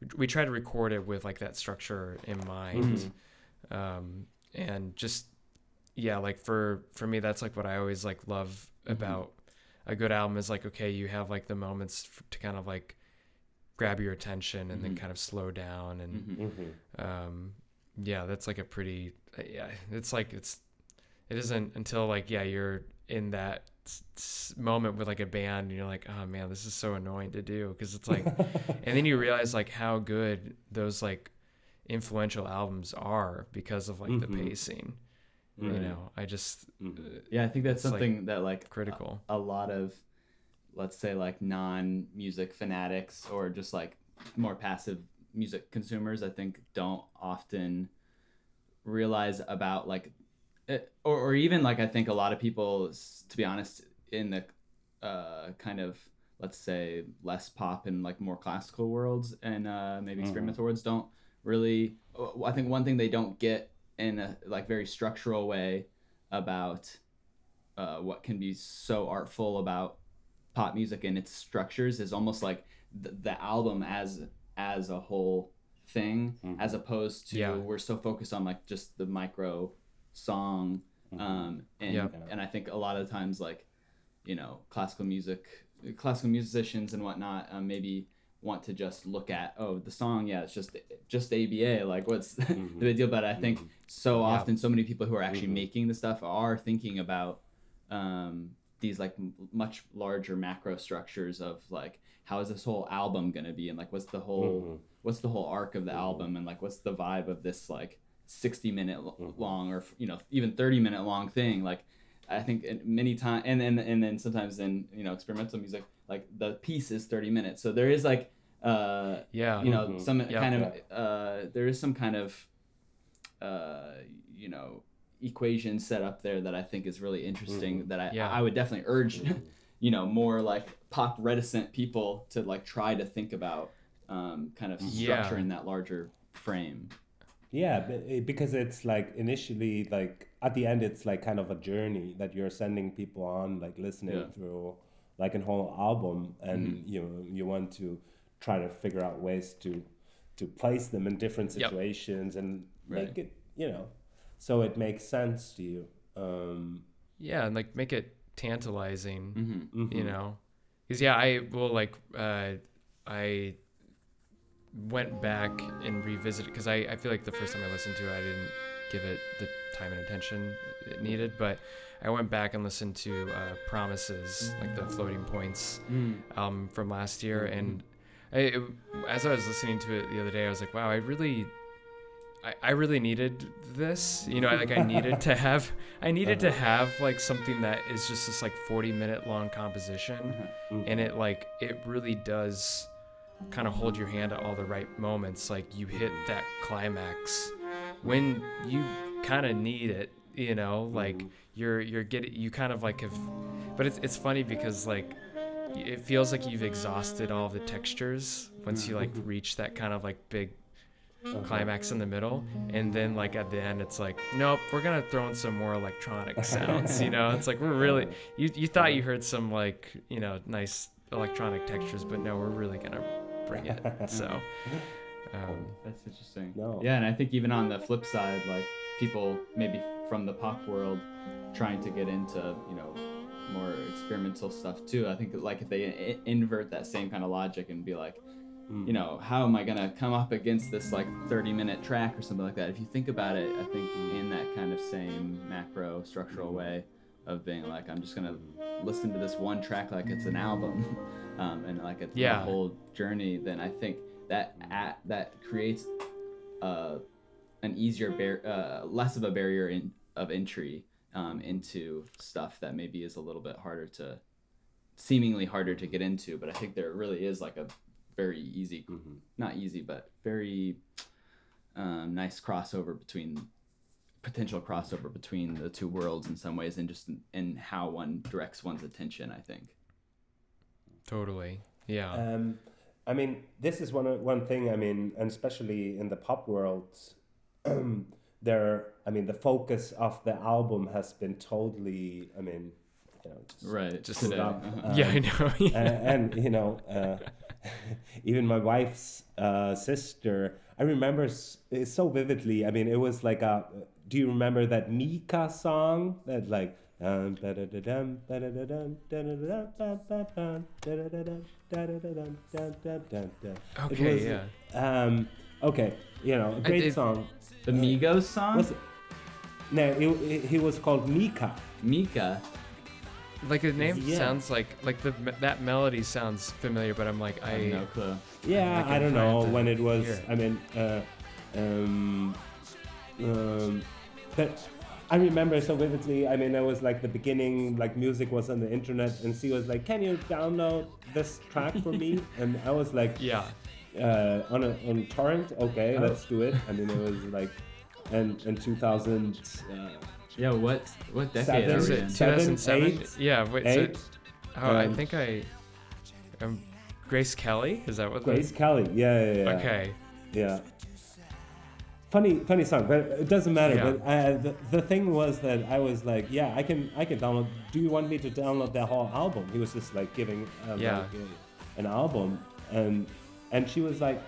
we, we tried to record it with like that structure in mind um and just yeah like for for me that's like what I always like love about a good album is like okay you have like the moments f- to kind of like grab your attention and then Mhm. kind of slow down and Mhm. Mhm. um yeah that's like a pretty uh, yeah it's like it's it isn't until like yeah you're in that s- s- moment with like a band and you're like oh man this is so annoying to do because it's like and then you realize like how good those like influential albums are because of like the Mhm. pacing you know i just Mhm. uh, Yeah, I think that's It's, like, something that like critical a lot of let's say like non-music fanatics or just like more passive music consumers i think don't often realize about like it, or, or even like i think a lot of people to be honest in the uh, kind of let's say less pop and like more classical worlds and uh, maybe Mhm. experimental worlds don't really i think one thing they don't get in a like very structural way about uh, what can be so artful about pop music and its structures is almost like the, the album as as a whole thing Mhm. as opposed to Yeah. we're so focused on like just the micro song um and Yeah. and i think a lot of times like you know classical music classical musicians and whatnot um, maybe want to just look at oh the song yeah it's just just aba like what's the big deal but i think so Yeah. often so many people who are actually Mhm. making the stuff are thinking about um, these like m- much larger macro structures of like how is this whole album gonna be and like what's the whole Mhm. what's the whole arc of the album and like what's the vibe of this like 60 minute l- Mhm. long or you know even 30 minute long thing like i think many times and then and then sometimes in you know experimental music like the piece is 30 minutes so there is like uh yeah you know Mhm. some Yeah. kind of uh there is some kind of uh you know equation set up there that i think is really interesting Mhm. that i Yeah. i would definitely urge you know more like pop reticent people to like try to think about um kind of Yeah. in that larger frame Yeah, because it's like initially like at the end it's like kind of a journey that you're sending people on like listening Yeah. through like a whole album and Mhm. you know you want to try to figure out ways to to place them in different Yep. situations and Right. make it you know so it makes sense to you. Um, yeah and like make it tantalizing mm-hmm. you mhm. know because yeah i will like uh i went back and revisited because I, I feel like the first time i listened to it i didn't give it the time and attention it needed but I went back and listened to uh, Promises, like the Floating Points Mm. album from last year, and I, it, as I was listening to it the other day, I was like, wow, I really. I, I really needed this, you know. I- Like I needed to have, I needed to have like something that is just this like forty minute long composition, Mhm. and it like it really does kind of hold your hand at all the right moments like you hit that climax when you kind of need it you know like Mhm. you're you're getting you kind of like have but it's, it's funny because like it feels like you've exhausted all the textures once you like reach that kind of like big Uh-huh. climax in the middle and then like at the end it's like nope we're gonna throw in some more electronic sounds you know it's like we're really you, you thought you heard some like you know nice electronic textures but no we're really gonna bring it so um, That's interesting. No. Yeah, and I think even on the flip side, like people maybe from the pop world trying to get into, you know, more experimental stuff too. I think like if they I- invert that same kind of logic and be like, Mm. you know, how am I gonna come up against this like 30 minute track or something like that? If you think about it, I think in that kind of same macro structural way of being like, I'm just gonna listen to this one track like it's an album, um, and like it's Yeah. a whole journey. Then I think that at, that creates uh, an easier bar- uh, less of a barrier in, of entry um, into stuff that maybe is a little bit harder to seemingly harder to get into but i think there really is like a very easy Mhm. not easy but very um, nice crossover between potential crossover between the two worlds in some ways and just in, in how one directs one's attention i think totally yeah Um, I mean, this is one one thing. I mean, and especially in the pop world, there. I mean, the focus of the album has been totally. I mean, you know, just right Just screwed up. Uh-huh. yeah i Um, know and, and you know, uh, even my wife's uh, sister, I remember s- so vividly. I mean, it was like a. Do you remember that Mika song that like? um, okay was, yeah Um, okay, you know, a great it- song. the migos song Was it? No, he was called Mika. mika like the name Yeah. sounds like like the that melody sounds familiar but i'm like i i have no clue Yeah, I I, don't know when it was. here. I mean, uh, um, um, but I remember so vividly. I mean, it was like the beginning, like music was on the internet, and she was like, "Can you download this track for me?" and I was like, yeah uh, on a on torrent. Okay, Oh. let's do it. I mean, it was like, and in 2000. Uh, yeah what what decade Seven. are is we it in Seven, 2007 eight, yeah wait eight. so oh i Um, think i um grace kelly is that what Grace the, Kelly. Yeah, yeah, yeah. okay Yeah. Funny, funny song, but it doesn't matter. Yeah. But uh, the, the thing was that I was like, yeah, I can, I can download. Do you want me to download the whole album? He was just like giving uh, Yeah. like, uh, an album, and and she was like,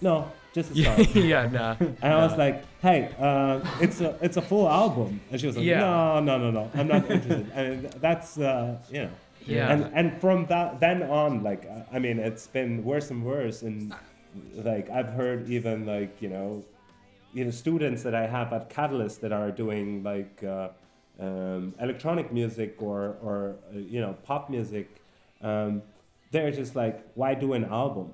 no, just a song. yeah nah And I was like, hey, uh, it's a it's a full album, and she was like, Yeah. no, no, no, no, I'm not interested. and that's uh, you know. Yeah. And and from that then on, like uh, I mean, it's been worse and worse, and like I've heard even like you know, you know students that I have at Catalyst that are doing like uh, um, electronic music or or uh, you know pop music. Um, they're just like, why do an album?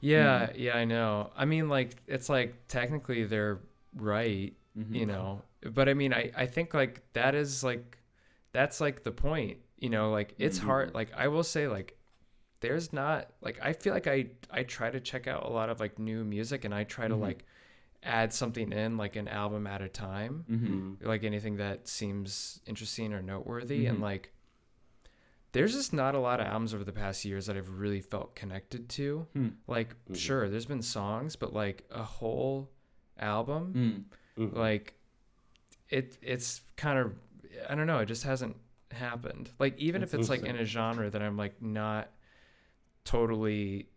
Yeah, yeah, I know. I mean, like, it's like technically they're right, Mm-hmm. you know. But I mean, I I think like that is like that's like the point, you know. Like it's hard. Like I will say, like there's not like I feel like I I try to check out a lot of like new music, and I try to like add something in like an album at a time mm-hmm. like anything that seems interesting or noteworthy and Mhm. like there's just not a lot of albums over the past years that I've really felt connected to. Hmm. Like sure, there's been songs, but like a whole album, Mm. Like it it's kind of I don't know, it just hasn't happened. Like even if it's like in a genre that I'm like not totally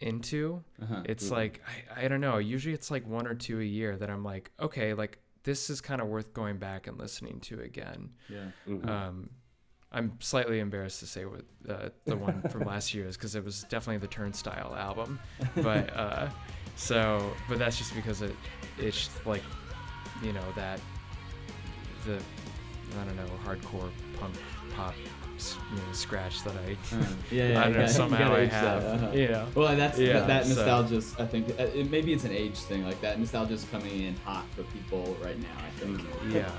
into, Uh-huh. it's Mhm. like I, I don't know usually it's like one or two a year that i'm like okay like this is kind of worth going back and listening to again yeah Mhm. um i'm slightly embarrassed to say what uh, the one from last year is because it was definitely the turnstile album but uh so but that's just because it it's like you know that the I don't know hardcore punk pop you know, scratch that I Uh, yeah, yeah. I don't know gotta- somehow you I age that, have uh-huh. you know Well, and that's Yeah, that, that so- I think uh, it, maybe it's an age thing. Like that nostalgia's coming in hot for people right now. I think. yeah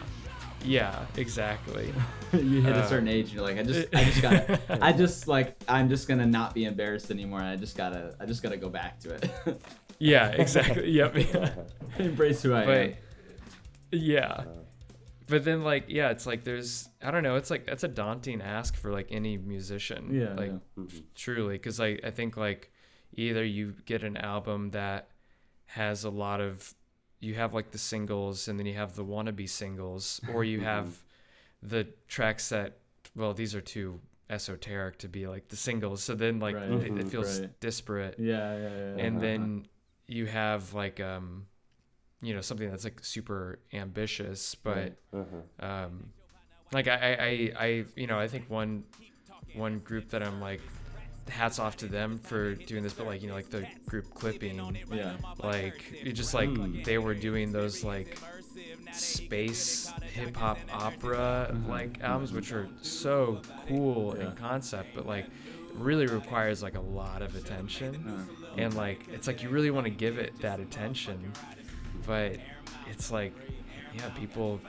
yeah exactly you hit a Uh, certain age, you're like, I just, I just gotta, I just like, I'm just gonna not be embarrassed anymore. And I just gotta, I just gotta go back to it. yeah exactly yep Embrace who I am. yeah but then like yeah it's like there's i don't know it's like that's a daunting ask for like any musician Yeah, like yeah. truly because I, I think like either you get an album that has a lot of you have like the singles and then you have the wannabe singles or you have the tracks that well these are too esoteric to be like the singles so then like Right. it, it Mhm. feels Right. disparate Yeah, yeah, yeah. and Uh-huh. then you have like um you know something that's like super ambitious but Uh-huh. um like I, I i I, you know i think one one group that i'm like hats off to them for doing this but like you know like the group clipping yeah. like it just like Hmm. they were doing those like space hip hop opera like albums which are so cool Mm-hmm. Yeah. in concept but like really requires like a lot of attention and like it's like you really want to give it that attention but it's like yeah people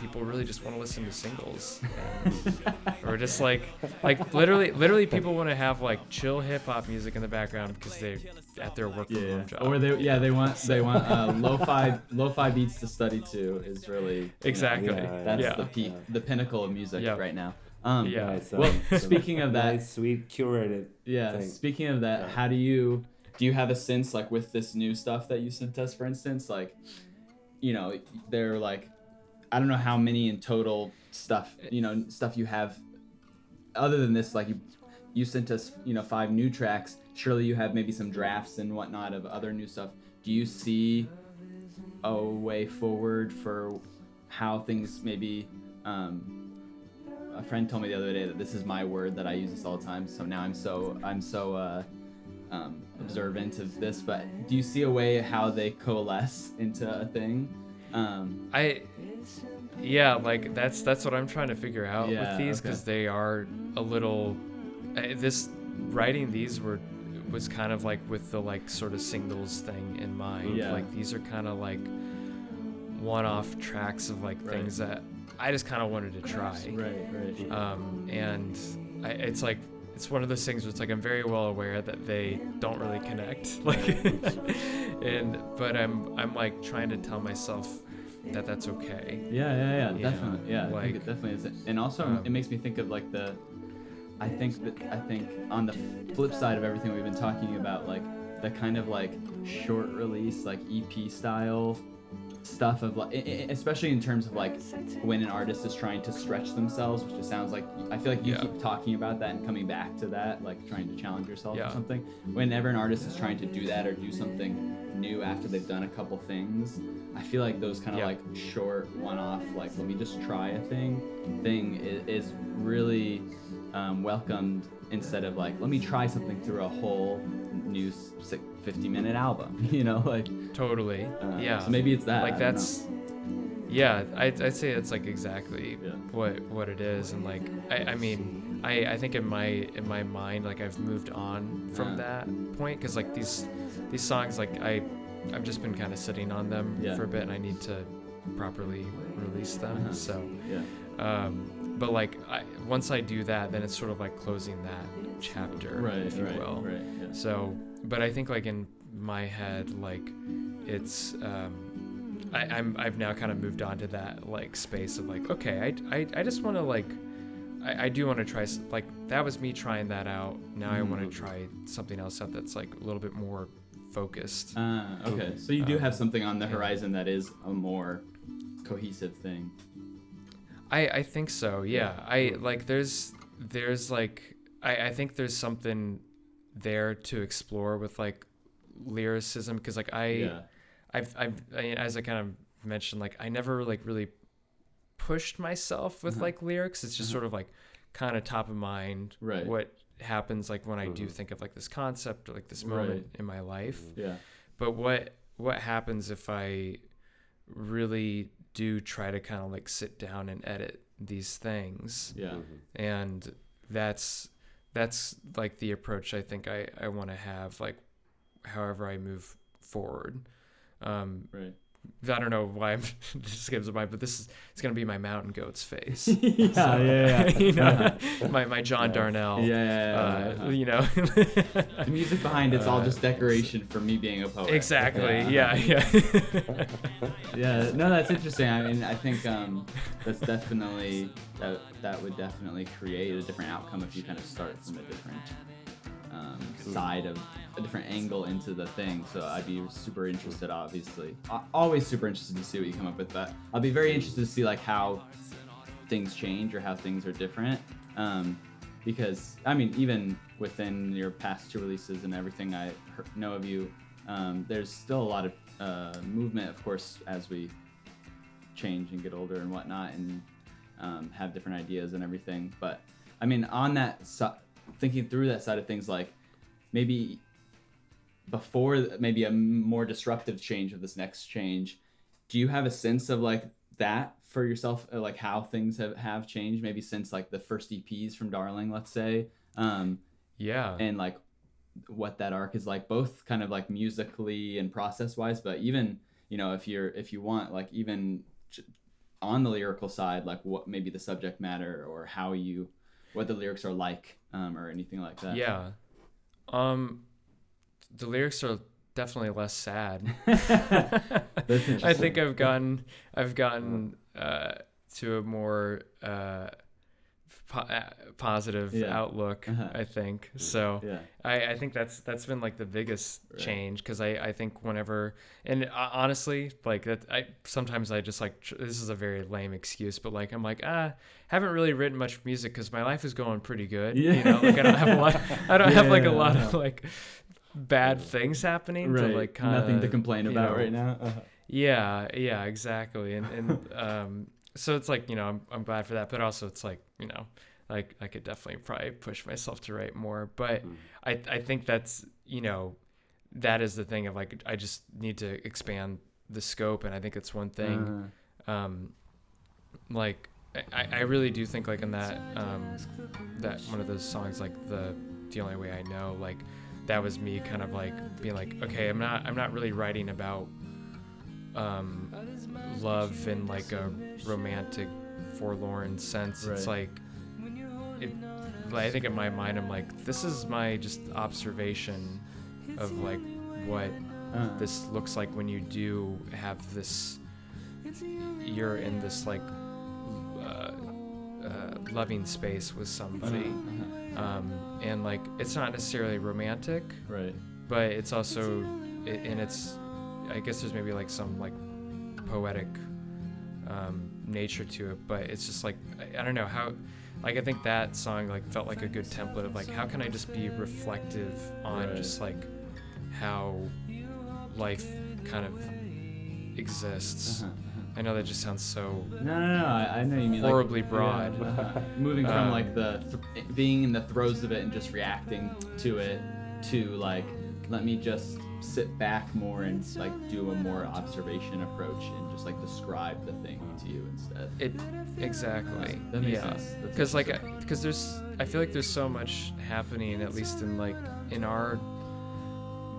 people really just want to listen to singles and, or just like like literally literally people want to have like chill hip-hop music in the background because they're at their work from yeah, home yeah. job Or they, yeah, they want, they want uh, lo-fi, lo-fi beats to study to is really you know, exactly Yeah, That's yeah the peak, the pinnacle of music Yeah. right now. Um, Yeah. Nice, Well, um, speaking of that, nice, sweet, curated. Yeah. thing. Speaking of that, Yeah. how do you do you have a sense like with this new stuff that you sent us, for instance, like you know, they're like I don't know how many in total stuff, you know, stuff you have other than this, like you you sent us, you know, five new tracks. Surely you have maybe some drafts and whatnot of other new stuff. Do you see a way forward for how things maybe um, a friend told me the other day that this is my word that I use this all the time. So now I'm so I'm so uh, um, observant of this. But do you see a way how they coalesce into a thing? Um, I yeah, like that's that's what I'm trying to figure out Yeah, with these okay. because they are a little. This writing these were was kind of like with the like sort of singles thing in mind. Yeah. Like these are kind of like one-off tracks of like Right. things that I just kind of wanted to try. right, right. Um, and I, it's like it's one of those things where it's like I'm very well aware that they don't really connect. Like, and but I'm I'm like trying to tell myself that that's okay. Yeah, yeah, yeah, definitely. Yeah, I think it definitely is. And also, um, it makes me think of like the. I think that I think on the flip side of everything we've been talking about, like the kind of like short release, like EP style stuff of like, i- i- especially in terms of like when an artist is trying to stretch themselves, which just sounds like I feel like you Yeah. keep talking about that and coming back to that, like trying to challenge yourself Yeah. or something. Whenever an artist is trying to do that or do something new after they've done a couple things, I feel like those kind of Yeah. like short one-off like let me just try a thing thing is, is really um, welcomed instead of like let me try something through a whole new si- 50 minute album you know like Totally. uh, yeah. so maybe it's that like that's yeah I'd, I'd say it's like exactly Yeah. what what it is and like I, I mean I, I think in my in my mind like I've moved on from Uh. that point because like these these songs like I I've just been kind of sitting on them Yeah. for a bit and I need to properly release them Uh-huh. so yeah um but like I, once I do that then it's sort of like closing that chapter right if you right will right yeah. so, but I think like in my head, like it's um, I, I'm I've now kind of moved on to that like space of like okay, I I, I just want to like I, I do want to try like that was me trying that out. Now I want to try something else out that's like a little bit more focused. uh, okay so you do Um, have something on the yeah. horizon that is a more cohesive thing I I think so. Yeah. I like there's there's like I I think there's something there to explore with like lyricism because like I. yeah I've, I've I, as I kind of mentioned, like I never like really pushed myself with Uh-huh. like lyrics. It's just Uh-huh. sort of like kind of top of mind. Right. What happens like when I do Mhm. think of like this concept or like this moment Right. in my life. yeah But what what happens if I really do try to kind of like sit down and edit these things Yeah. and that's that's like the approach I think I I want to have like however I move forward. Um, Right. I don't know why I'm this skips mind, but this is it's gonna be my mountain goat's face. yeah, So, yeah, yeah. you know, my my John Darnielle. Yeah, yeah, yeah, Uh, yeah. you know. The music behind it's all Uh, just decoration for me being a poet. exactly. Yeah. Yeah. yeah no that's interesting i mean i think um, that's definitely that, that would definitely create a different outcome if you kind of start from a different um, side of a different angle into the thing so i'd be super interested obviously. Always super interested to see what you come up with but i'll be very interested to see like how things change or how things are different. Um, because i mean even within your past two releases and everything i know of you um, there's still a lot of uh, movement of course as we change and get older and whatnot and um, have different ideas and everything. But i mean on that si- thinking through that side of things like maybe before maybe a more disruptive change of this next change do you have a sense of like that for yourself uh, like how things have, have changed maybe since like the first eps from darling let's say um, yeah. and like what that arc is like both kind of like musically and process wise but even you know if you're if you want like even on the lyrical side like what maybe the subject matter or how you what the lyrics are like um, or anything like that Yeah. Um, the lyrics are definitely less sad. I think I've gotten I've gotten uh, to a more uh, po- uh, positive Yeah. outlook. Uh-huh. I think so. yeah I, I think that's that's been like the biggest Right. change because I, I think whenever and uh, honestly like that I sometimes I just like tr- this is a very lame excuse but like I'm like ah haven't really written much music because my life is going pretty good you know like I don't have a lot I don't have like a Yeah. lot of like bad things happening right. to like kind nothing to complain about know, right now. Uh-huh. yeah yeah exactly. And and um so it's like you know I'm I'm glad for that but also it's like you know like I could definitely probably push myself to write more but I I think that's you know that is the thing of like I just need to expand the scope and I think it's one thing Uh, um like I, I really do think like in that um that one of those songs like the the only way I know like that was me kind of like being like okay I'm not I'm not really writing about um love in like a romantic forlorn sense. It's like it, I think in my mind I'm like this is my just observation of like what uh, this looks like when you do have this you're in this like uh, uh, loving space with somebody. Uh-huh. Um, and like it's not necessarily romantic right. but it's also and it's i guess there's maybe like some like poetic um, nature to it but it's just like I, I don't know how like i think that song like felt like a good template of like how can i just be reflective on Right. just like how life kind of exists? Uh-huh, i know that just sounds so No, no, no. I, I know you mean like, Horribly broad. yeah. Moving from Um, like the th- being in the throes of it and just reacting to it to like let me just sit back more and like do a more observation approach and just like describe the thing to you instead. it exactly That makes yeah sense. Because like because there's i feel like there's so much happening at least in like in our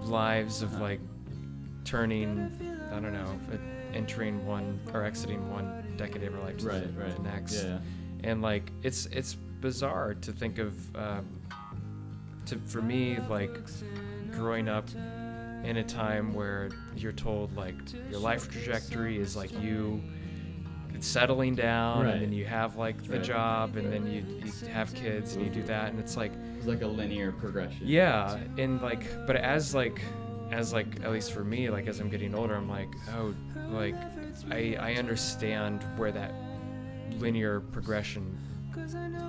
lives of Uh-huh. like turning i don't know uh, entering one or exiting one decade of our life to right, the, right. the next Yeah, and like it's it's bizarre to think of um, to for me like growing up in a time where you're told like your life trajectory is like you settling down Right. and then you have like the Right. job and then you, you have kids and you do that and it's like it's like a linear progression. yeah and like but as like as like at least for me like as i'm getting older i'm like oh like i i understand where that linear progression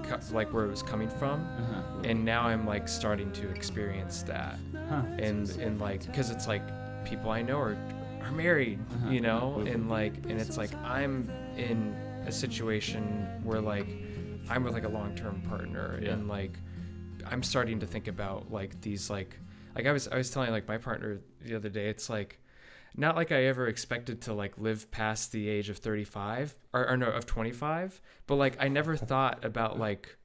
co- like where it was coming from Uh-huh. and now i'm like starting to experience that Huh. and and like because it's like people i know are are married Uh-huh. you know and like and it's like i'm in a situation where like i'm with like a long-term partner Yeah. and like i'm starting to think about like these like like i was i was telling like my partner the other day it's like not like I ever expected to like live past the age of 35 or, or no of 25, but like I never thought about like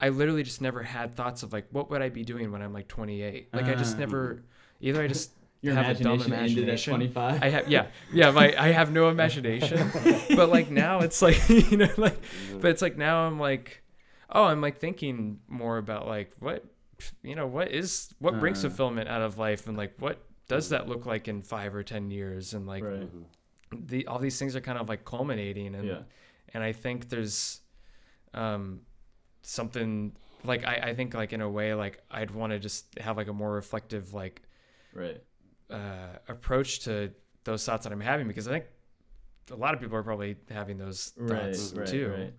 I literally just never had thoughts of like what would I be doing when I'm like 28. Like I just Ah. never either I just Your have a dumb imagination ended at imagination. 25. I have yeah yeah my I have no imagination, but like now it's like you know like but it's like now I'm like oh I'm like thinking more about like what you know what is what brings Uh. fulfillment out of life and like what does that look like in five or ten years and like right. the all these things are kind of like culminating and Yeah. and I think there's um something like I, I think like in a way like I'd want to just have like a more reflective like Right. uh approach to those thoughts that I'm having because I think a lot of people are probably having those Right. thoughts Right. too. Right.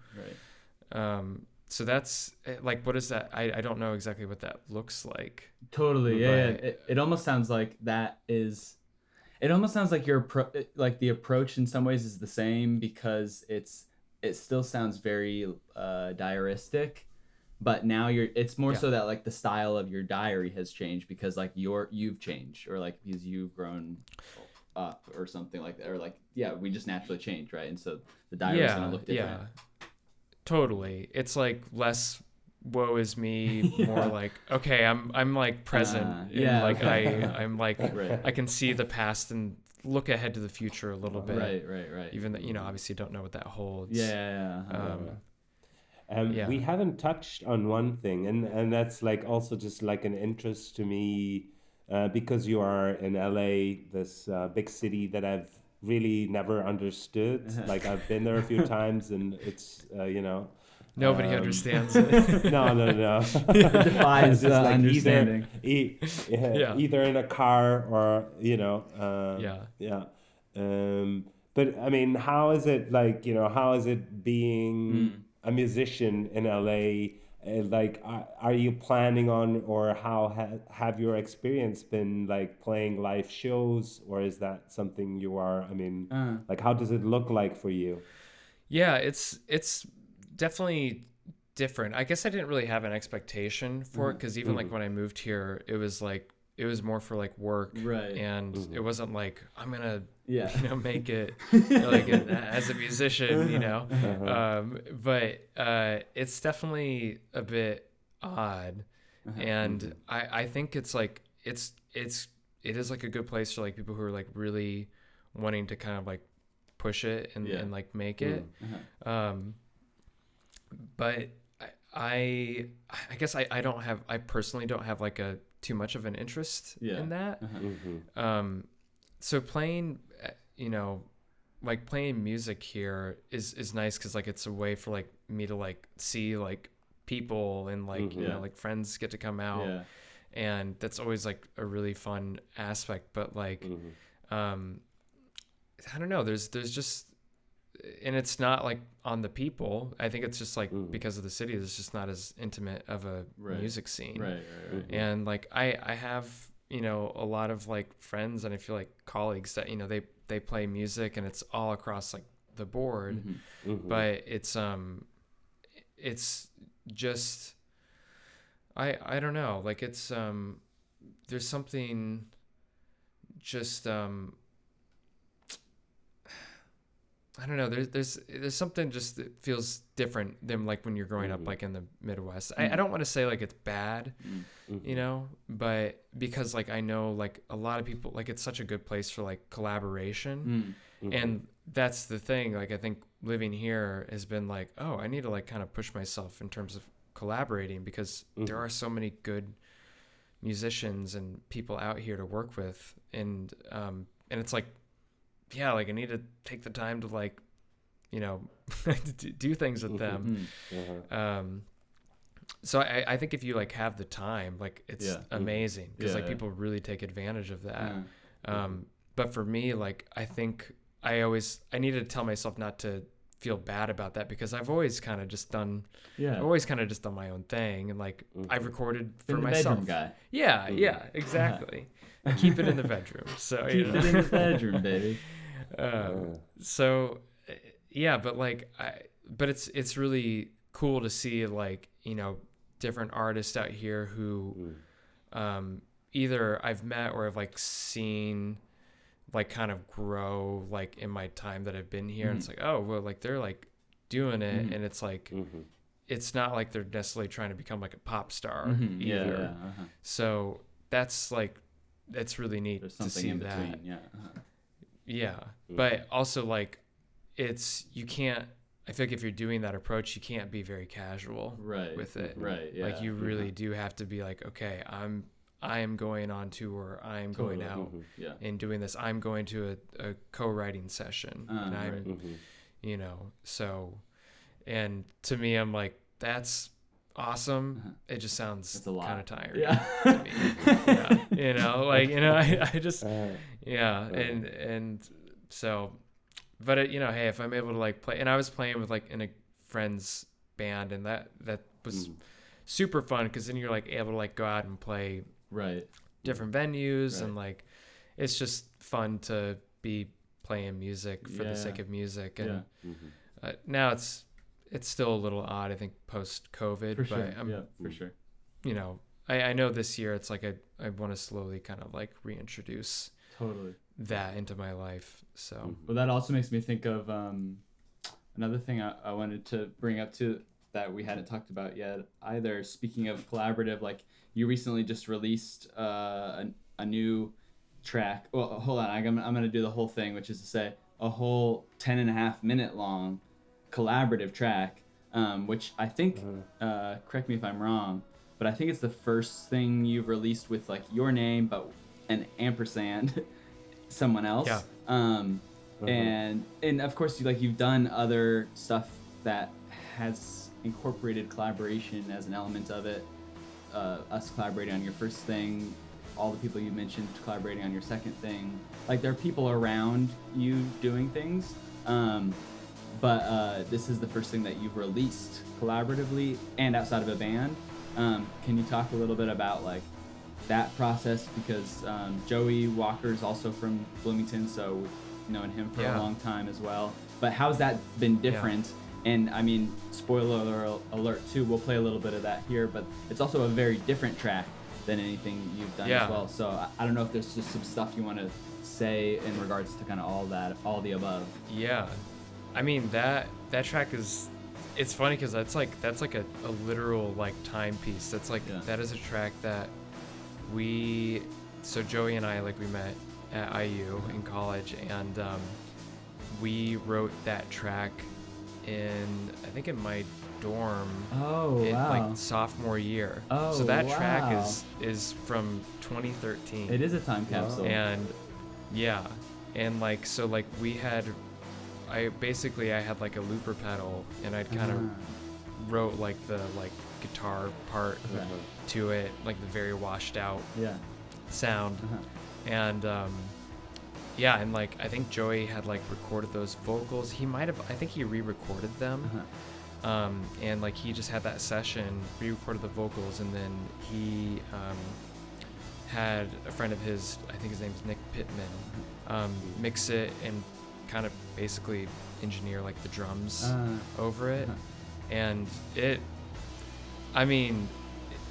Right. Um so that's eh, like what is that I, I don't know exactly what that looks like. Totally. Yeah. yeah. It, it almost sounds like that is. It almost sounds like your appro- like the approach in some ways is the same because it's it still sounds very uh, diaristic, but now you're it's more Yeah. so that like the style of your diary has changed because like you're you've changed or like because you've grown up or something like that or like yeah we just naturally change right and so the diary's yeah, gonna look different. yeah. Totally. It's like less woe is me, more like okay, I'm I'm like present. Uh, and, yeah, like. I I'm like Right. I can see the past and look ahead to the future a little bit. Right. Right. Right. Even though you know, obviously don't know what that holds. yeah. yeah, yeah. Um, Um, Yeah. We haven't touched on one thing, and, and that's like also just like an interest to me uh, because you are in LA, this uh, big city that I've really never understood. like I've been there a few times, and it's uh, you know. Nobody um, understands it. no, no, no. It defies It's uh, like understanding. Either, e- yeah, Yeah. either in a car or you know. Uh, Yeah. Yeah. Um, but I mean, how is it like? You know, how is it being Mm. a musician in LA? Uh, like, are, are you planning on, or how ha- have your experience been like playing live shows, or is that something you are? I mean, Uh, like, how does it look like for you? Yeah, it's it's definitely different. I guess I didn't really have an expectation for it because even like when I moved here, it was like it was more for like work, Right. And it wasn't like I'm gonna Yeah. you know make it like as a musician, you know. Um, but uh, it's definitely a bit odd, and I I think it's like it's it's it is like a good place for like people who are like really wanting to kind of like push it and, Yeah. and like make it. Uh-huh. Um, but I, I, I guess I, I don't have, I personally don't have like a too much of an interest Yeah. in that. Mm-hmm. Um, so playing, uh, you know, like playing music here is is nice because like it's a way for like me to like see like people and like Mhm. you know like friends get to come out Yeah. and that's always like a really fun aspect but like Mm-hmm. um i don't know there's there's just and it's not like on the people i think it's just like Mhm. because of the city it's just not as intimate of a Right. music scene Right. Right. Right. and like i i have you know a lot of like friends and i feel like colleagues that you know they they play music and it's all across like the board Mhm. Mm-hmm. but it's um it's just i i don't know like it's um there's something just um I don't know. There's there's there's something just that feels different than like when you're growing Mhm. up like in the Midwest. I, I don't want to say like it's bad, Mm. you know, but because like I know like a lot of people like it's such a good place for like collaboration Mm. and that's the thing like i think living here has been like oh i need to like kind of push myself in terms of collaborating because there Mhm. are so many good musicians and people out here to work with and um and it's like yeah like i need to take the time to like you know do- things with Mhm. them Mm. Uh-huh. um so I, I think if you like have the time like it's Yeah. amazing because Yeah, like yeah. people really take advantage of that Yeah. um, but for me, like I think I always I need to tell myself not to feel bad about that because I've always kind of just done Yeah. I've always kind of just done my own thing and like I've Mhm. recorded for myself. bedroom guy. Yeah, Mhm. yeah, exactly. I keep it in the bedroom. So you Keep know. it in the bedroom, baby. Um, Uh, so uh, yeah, but like I but it's it's really cool to see like you know different artists out here who mm. um, either I've met or I've like seen like kind of grow like in my time that I've been here. And it's Mhm. like, oh well, like they're like doing it, Mhm. and it's like Mhm. it's not like they're necessarily trying to become like a pop star Mhm, either. yeah, yeah, uh-huh. So that's like that's really neat There's to see in that. between. Yeah. uh-huh. Yeah, Mhm. but also like it's you can't. I feel like if you're doing that approach, you can't be very casual Right. with it. Right. Yeah. Like you really yeah. do have to be like, okay, I'm I am going on tour. I am going Totally. out Mhm. Yeah. and doing this. I'm going to a, a co-writing session, Uh, and I'm right. Mhm. you know so, and to me, I'm like that's awesome. Uh-huh. It just sounds It's a lot. kind of tired. Yeah. yeah, you know, like you know, I, I just Uh, yeah, Uh-huh. and and so, but it, you know, hey, if I'm able to like play, and I was playing with like in a friend's band, and that that was mm. super fun because then you're like able to like go out and play right. different venues Right. and like it's just fun to be playing music for the sake of music and Yeah. Mhm. uh, now it's it's still a little odd i think post covid For but sure. i'm yeah. For sure. you know I, I know this year it's like i, I want to slowly kind of like reintroduce Totally. that into my life so Mhm. Well, that also makes me think of um, another thing I, I wanted to bring up too that we hadn't talked about yet either. Speaking of collaborative, like you recently just released uh, a, a new track. Well, hold on, I'm, I'm going to do the whole thing, which is to say a whole 10 and a half minute long collaborative track, um, which I think, Uh-huh. uh, correct me if I'm wrong, but I think it's the first thing you've released with like your name, but an ampersand, someone else. Yeah. Um, Uh-huh. and and of course you like you've done other stuff that has incorporated collaboration as an element of it uh, us collaborating on your first thing all the people you mentioned collaborating on your second thing like there are people around you doing things um, but uh, this is the first thing that you've released collaboratively and outside of a band um, can you talk a little bit about like that process because um, Joey Walker is also from Bloomington, so we've known him for Yeah. a long time as well. But how's that been different? And I mean, spoiler alert too. We'll play a little bit of that here, but it's also a very different track than anything you've done Yeah. as well. So I, I don't know if there's just some stuff you want to say in regards to kind of all that, all the above. yeah i mean that that track is it's funny because that's like that's like a, a literal like timepiece. That's like Yeah. that is a track that we so joey and i like we met at iu in college and um, we wrote that track in i think in my dorm Oh in like sophomore year. Oh, so that track is is from 2013 it is a time capsule. and yeah. And like so like we had i basically i had like a looper pedal and i'd kind of Ah, wrote like the like guitar part right. to it like the very washed out Yeah. sound Uh-huh. and um yeah and like i think joey had like recorded those vocals he might have i think he re-recorded them Uh-huh. um, and like he just had that session, re-recorded the vocals, and then he um, had a friend of his, I think his name's Nick Pittman, um, mix it and kind of basically engineer like the drums Uh, over it, uh-huh. and it, I mean,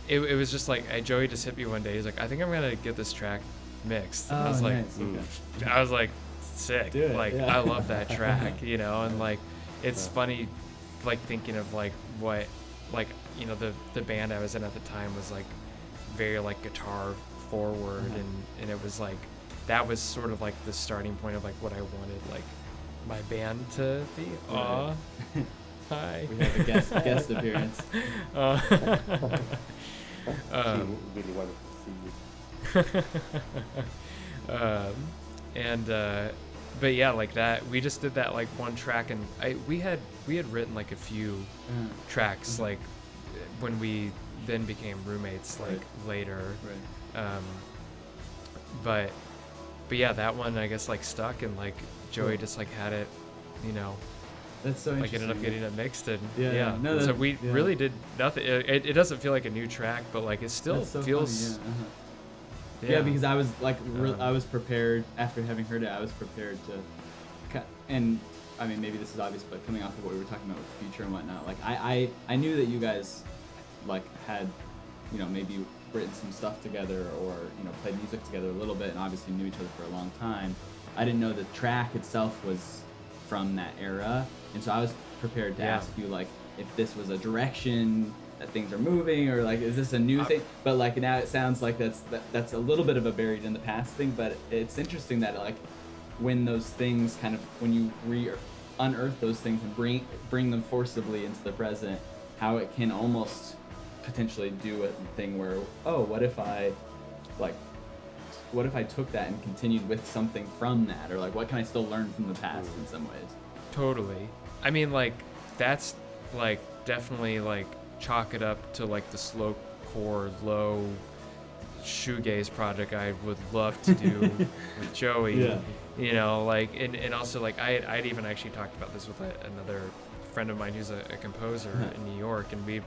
it, it was just like I, Joey just hit me one day. He's like, I think I'm gonna get this track mixed. And I Oh, was like, nice. mm. Okay. I was like, sick. Do it, like yeah. I love that track, you know, and like it's Yeah. funny like thinking of like what like you know the the band I was in at the time was like very like guitar forward Uh-huh. and and it was like that was sort of like the starting point of like what I wanted like my band to be. Aw. Hi. we have a guest guest appearance. Uh, She um, really wanted to see you. um, and uh, but yeah, like that. We just did that like one track, and I we had we had written like a few Uh, tracks Mhm. like when we then became roommates like Right. later. right. Um, but but yeah, that one I guess like stuck, and like Joey just like had it, you know, That's so like ended up getting it mixed and Yeah, yeah. yeah. No, so we yeah. really did nothing. It, it doesn't feel like a new track, but like it still so feels. funny, yeah. uh-huh. yeah. because I was like, re- Um, I was prepared after having heard it. I was prepared to, cut. And I mean, maybe this is obvious, but coming off of what we were talking about with the future and whatnot, like I, I, I knew that you guys, like, had, you know, maybe written some stuff together or you know played music together a little bit, and obviously knew each other for a long time. I didn't know the track itself was from that era, and so I was prepared to Yeah. ask you like if this was a direction that things are moving or like is this a new thing? But like now it sounds like that's that, that's a little bit of a buried in the past thing. But it's interesting that like when those things kind of when you re unearth those things and bring bring them forcibly into the present, how it can almost potentially do a thing where oh what if I like what if I took that and continued with something from that or like what can I still learn from the past hmm. in some ways? Totally. I mean, like, that's like definitely like chalk it up to like the slow core, low shoegaze project I would love to do with Joey. Yeah. You know, like, and, and also like I I'd even actually talked about this with a, another friend of mine who's a, a composer in New York, and we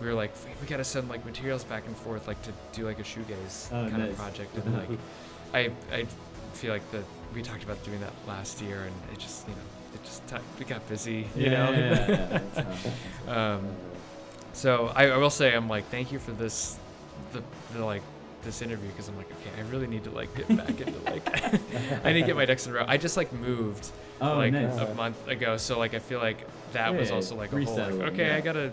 we were like we, gotta send like materials back and forth like to do like a shoegaze Oh, kind nice. of project, and like I I feel like that we talked about doing that last year, and it just you know it just t- we got busy, you know. yeah, yeah, yeah, that's how- that's how- um, so I, I will say I'm like thank you for this, the, the like this interview because I'm like okay I really need to like get back into like I need to get my ducks in a row. I just like moved Oh, like nice. a month ago, so like I feel like that was also like a whole like okay yeah. I gotta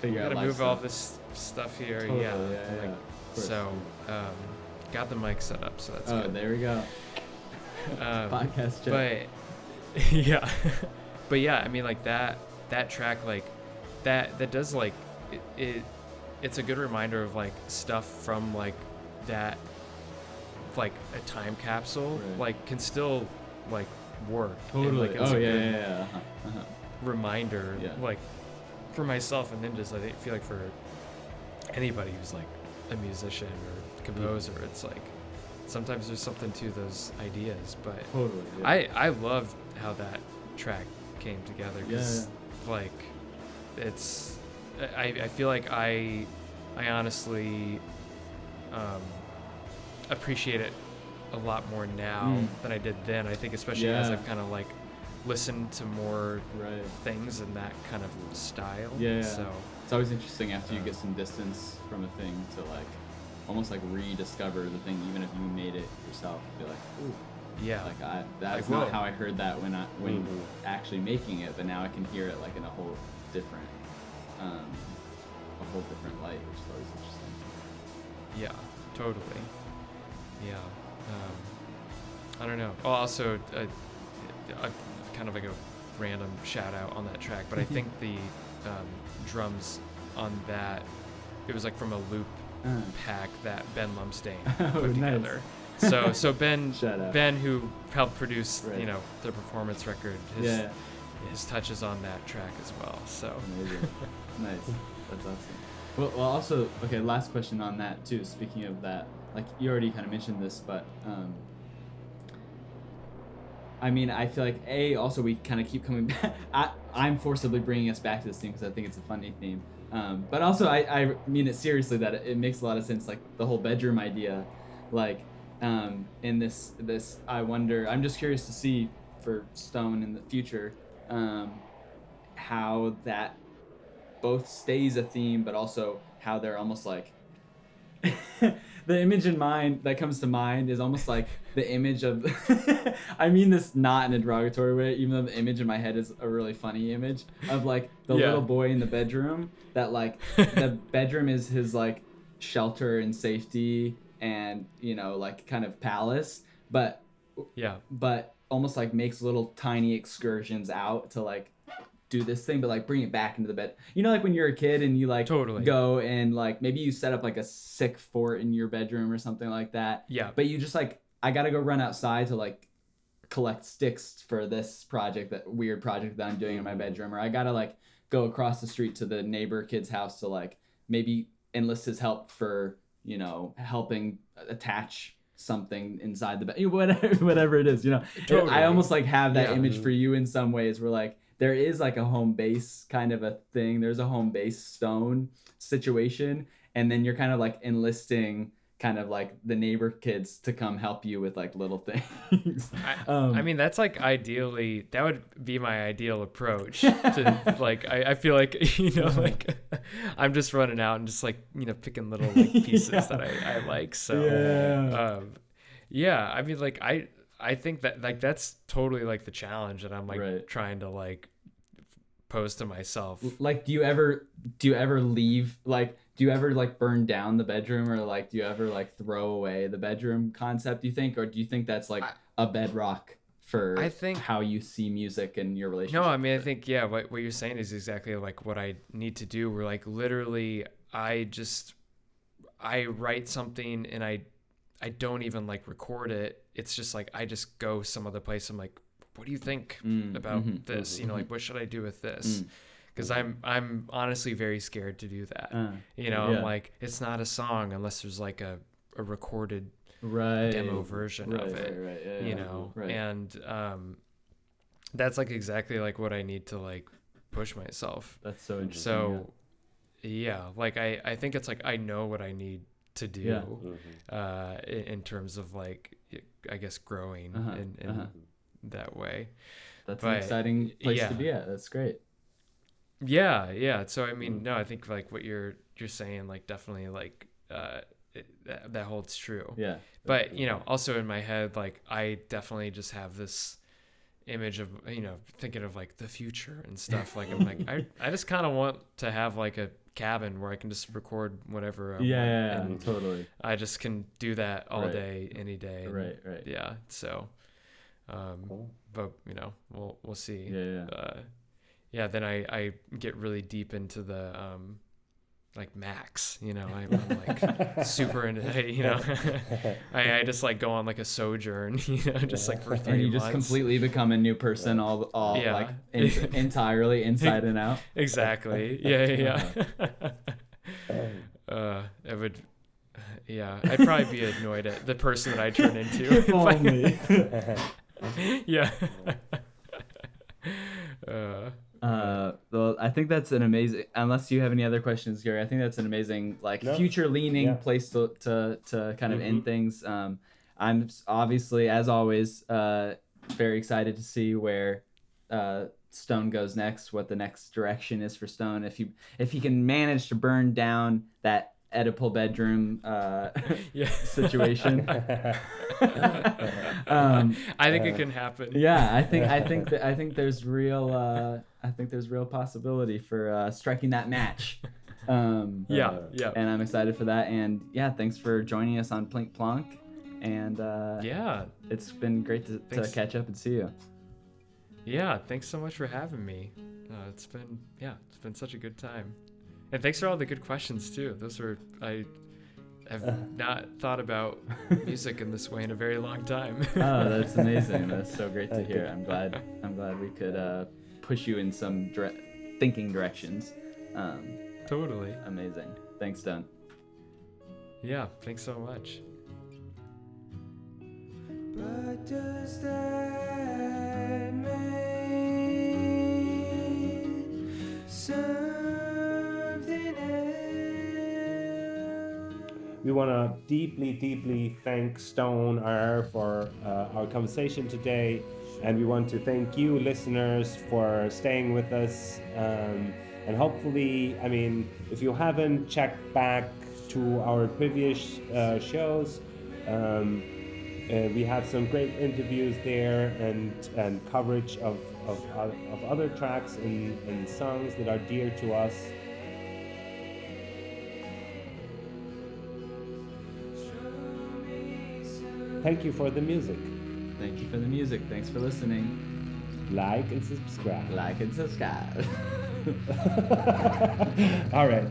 Figure out gotta move all this stuff here Totally, yeah, yeah, like, yeah, so um, got the mic set up so that's Oh, good. there we go. Um, Podcast check. but yeah but yeah i mean like that that track like that that does like it, it it's a good reminder of like stuff from like that like a time capsule Right. like can still like work and, Totally. like, oh yeah, good yeah, yeah. Uh-huh. Uh-huh. reminder Yeah. like for myself and then just i feel like for anybody who's like a musician or composer it's like sometimes there's something to those ideas but Totally. Yeah. I I love how that track came together Yeah, because like it's I, I feel like I I honestly um, appreciate it a lot more now Mm. than I did then. I think especially as I've kind of like listened to more right. things in that kind of style. Yeah. So It's always interesting after you Uh, get some distance from a thing to like almost like rediscover the thing, even if you made it yourself. Be like, ooh, yeah. like I that's Like, not whoa. how I heard that when I when Mhm. actually making it, but now I can hear it like in a whole different, um, a whole different light, which is always interesting. Yeah, totally. Yeah. Um, I don't know. Oh, also, uh, uh, kind of like a random shout out on that track, but I think the um, drums on that, it was like from a loop Uh, pack that Ben Lumsdain Oh, put nice. together. So, so Ben, Ben, who helped produce, Right. you know, the performance record, his, yeah, his touches on that track as well. So, amazing, nice. That's awesome. Well, well, also, okay. Last question on that too. Speaking of that, like you already kind of mentioned this, but um, I mean, I feel like a also we kind of keep coming back. I I'm forcibly bringing us back to this theme because I think it's a funny theme. Um, but also, I, I mean it seriously that it, it makes a lot of sense. Like the whole bedroom idea, like um, in this this I wonder. I'm just curious to see for Stone in the future um, how that both stays a theme, but also how they're almost like the image in mind that comes to mind is almost like the image of. I mean this not in a derogatory way, even though the image in my head is a really funny image of like the Yeah. little boy in the bedroom. That like the bedroom is his like shelter and safety and you know like kind of palace, but yeah. but almost like makes little tiny excursions out to like do this thing, but like bring it back into the bed. You know, like when you're a kid and you like Totally. go and like maybe you set up like a sick fort in your bedroom or something like that. Yeah. But you just like I gotta go run outside to like collect sticks for this project, that weird project that I'm doing in my bedroom, or I gotta like go across the street to the neighbor kid's house to like maybe enlist his help for you know helping attach something inside the bed whatever whatever it is you know Totally. i almost like have that Yeah. image mm-hmm. for you in some ways where like there is like a home base kind of a thing there's a home base stone situation and then you're kind of like enlisting kind of like the neighbor kids to come help you with like little things I, Um, I mean, that's like ideally, that would be my ideal approach. To like, I, I feel like, you know, like I'm just running out and just like, you know, picking little like pieces Yeah. that I, I like. So, yeah um, yeah, I mean, like, I, I think that like that's totally like the challenge that I'm like Right. trying to like pose to myself. like do you ever do you ever leave like do you ever like burn down the bedroom or like do you ever like throw away the bedroom concept do you think or do you think that's like a bedrock for I think- how you see music and your relationship No, I mean I think yeah, what what you're saying is exactly like what I need to do. Where like literally I just I write something and I I don't even like record it. It's just like I just go some other place. I'm like, what do you think Mm, about mhm, this? You know, like what should I do with this? Mm. Because I'm I'm honestly very scared to do that. Uh, you know, yeah. I'm like it's not a song unless there's like a a recorded right demo version right, of it. right, yeah, you yeah, know and um that's like exactly like what i need to like push myself that's so interesting so yeah. like i i think it's like i know what i need to do Yeah. uh in, in terms of like i guess growing Uh-huh, in, in uh-huh. that way. That's an exciting place yeah. to be at. That's great. Yeah yeah. So i mean no i think like what you're you're saying like definitely like uh it, that, that holds true. Yeah. But you know also in my head like i definitely just have this image of you know thinking of like the future and stuff. Like i'm like i, I just kind of want to have like a cabin where i can just record whatever I yeah, want, yeah, yeah, and totally. I just can do that all Right. day any day and right right. yeah so um Cool. but you know we'll we'll see. Yeah yeah. Uh yeah then i i get really deep into the um like max you know? I'm, I'm like super into you know? I, I just like go on like a sojourn you know just like for three and you just months. completely become a new person all all Yeah. like in, entirely inside and out? Exactly. Yeah yeah yeah. Uh it would yeah i'd probably be annoyed at the person that i turn into If only. yeah. Uh Uh, well, I think that's an amazing. Unless you have any other questions, Gary, I think that's an amazing, like, No. future-leaning Yeah. place to, to to kind of end Mhm. things. Um, I'm obviously, as always, uh, very excited to see where uh, Stone goes next. What the next direction is for Stone. If you if he can manage to burn down that Oedipal bedroom uh, yeah situation. um, i think it can happen yeah, I think I think that I think there's real uh, I think there's real possibility for uh, striking that match. Um, yeah Uh, yeah and I'm excited for that. And yeah, thanks for joining us on Plink Plonk. And uh, yeah it's been great to, to catch up and see you. Yeah, thanks so much for having me. Uh, it's been yeah, it's been such a good time, and thanks for all the good questions too. Those were I have not thought about music in this way in a very long time. Oh, that's amazing. That's so great to hear. I'm glad. I'm glad we could uh, push you in some dire- thinking directions. Um, totally. amazing. Thanks, Stone. Yeah, thanks so much. But does that mean something else? We want to deeply, deeply thank Stone Irr for uh, our conversation today. And we want to thank you, listeners, for staying with us. Um, and hopefully, I mean, if you haven't checked back to our previous uh, shows, um, uh, we have some great interviews there and, and coverage of, of, of other tracks and, and songs that are dear to us. Thank you for the music. Thank you for the music. Thanks for listening. Like and subscribe. Like and subscribe. All right.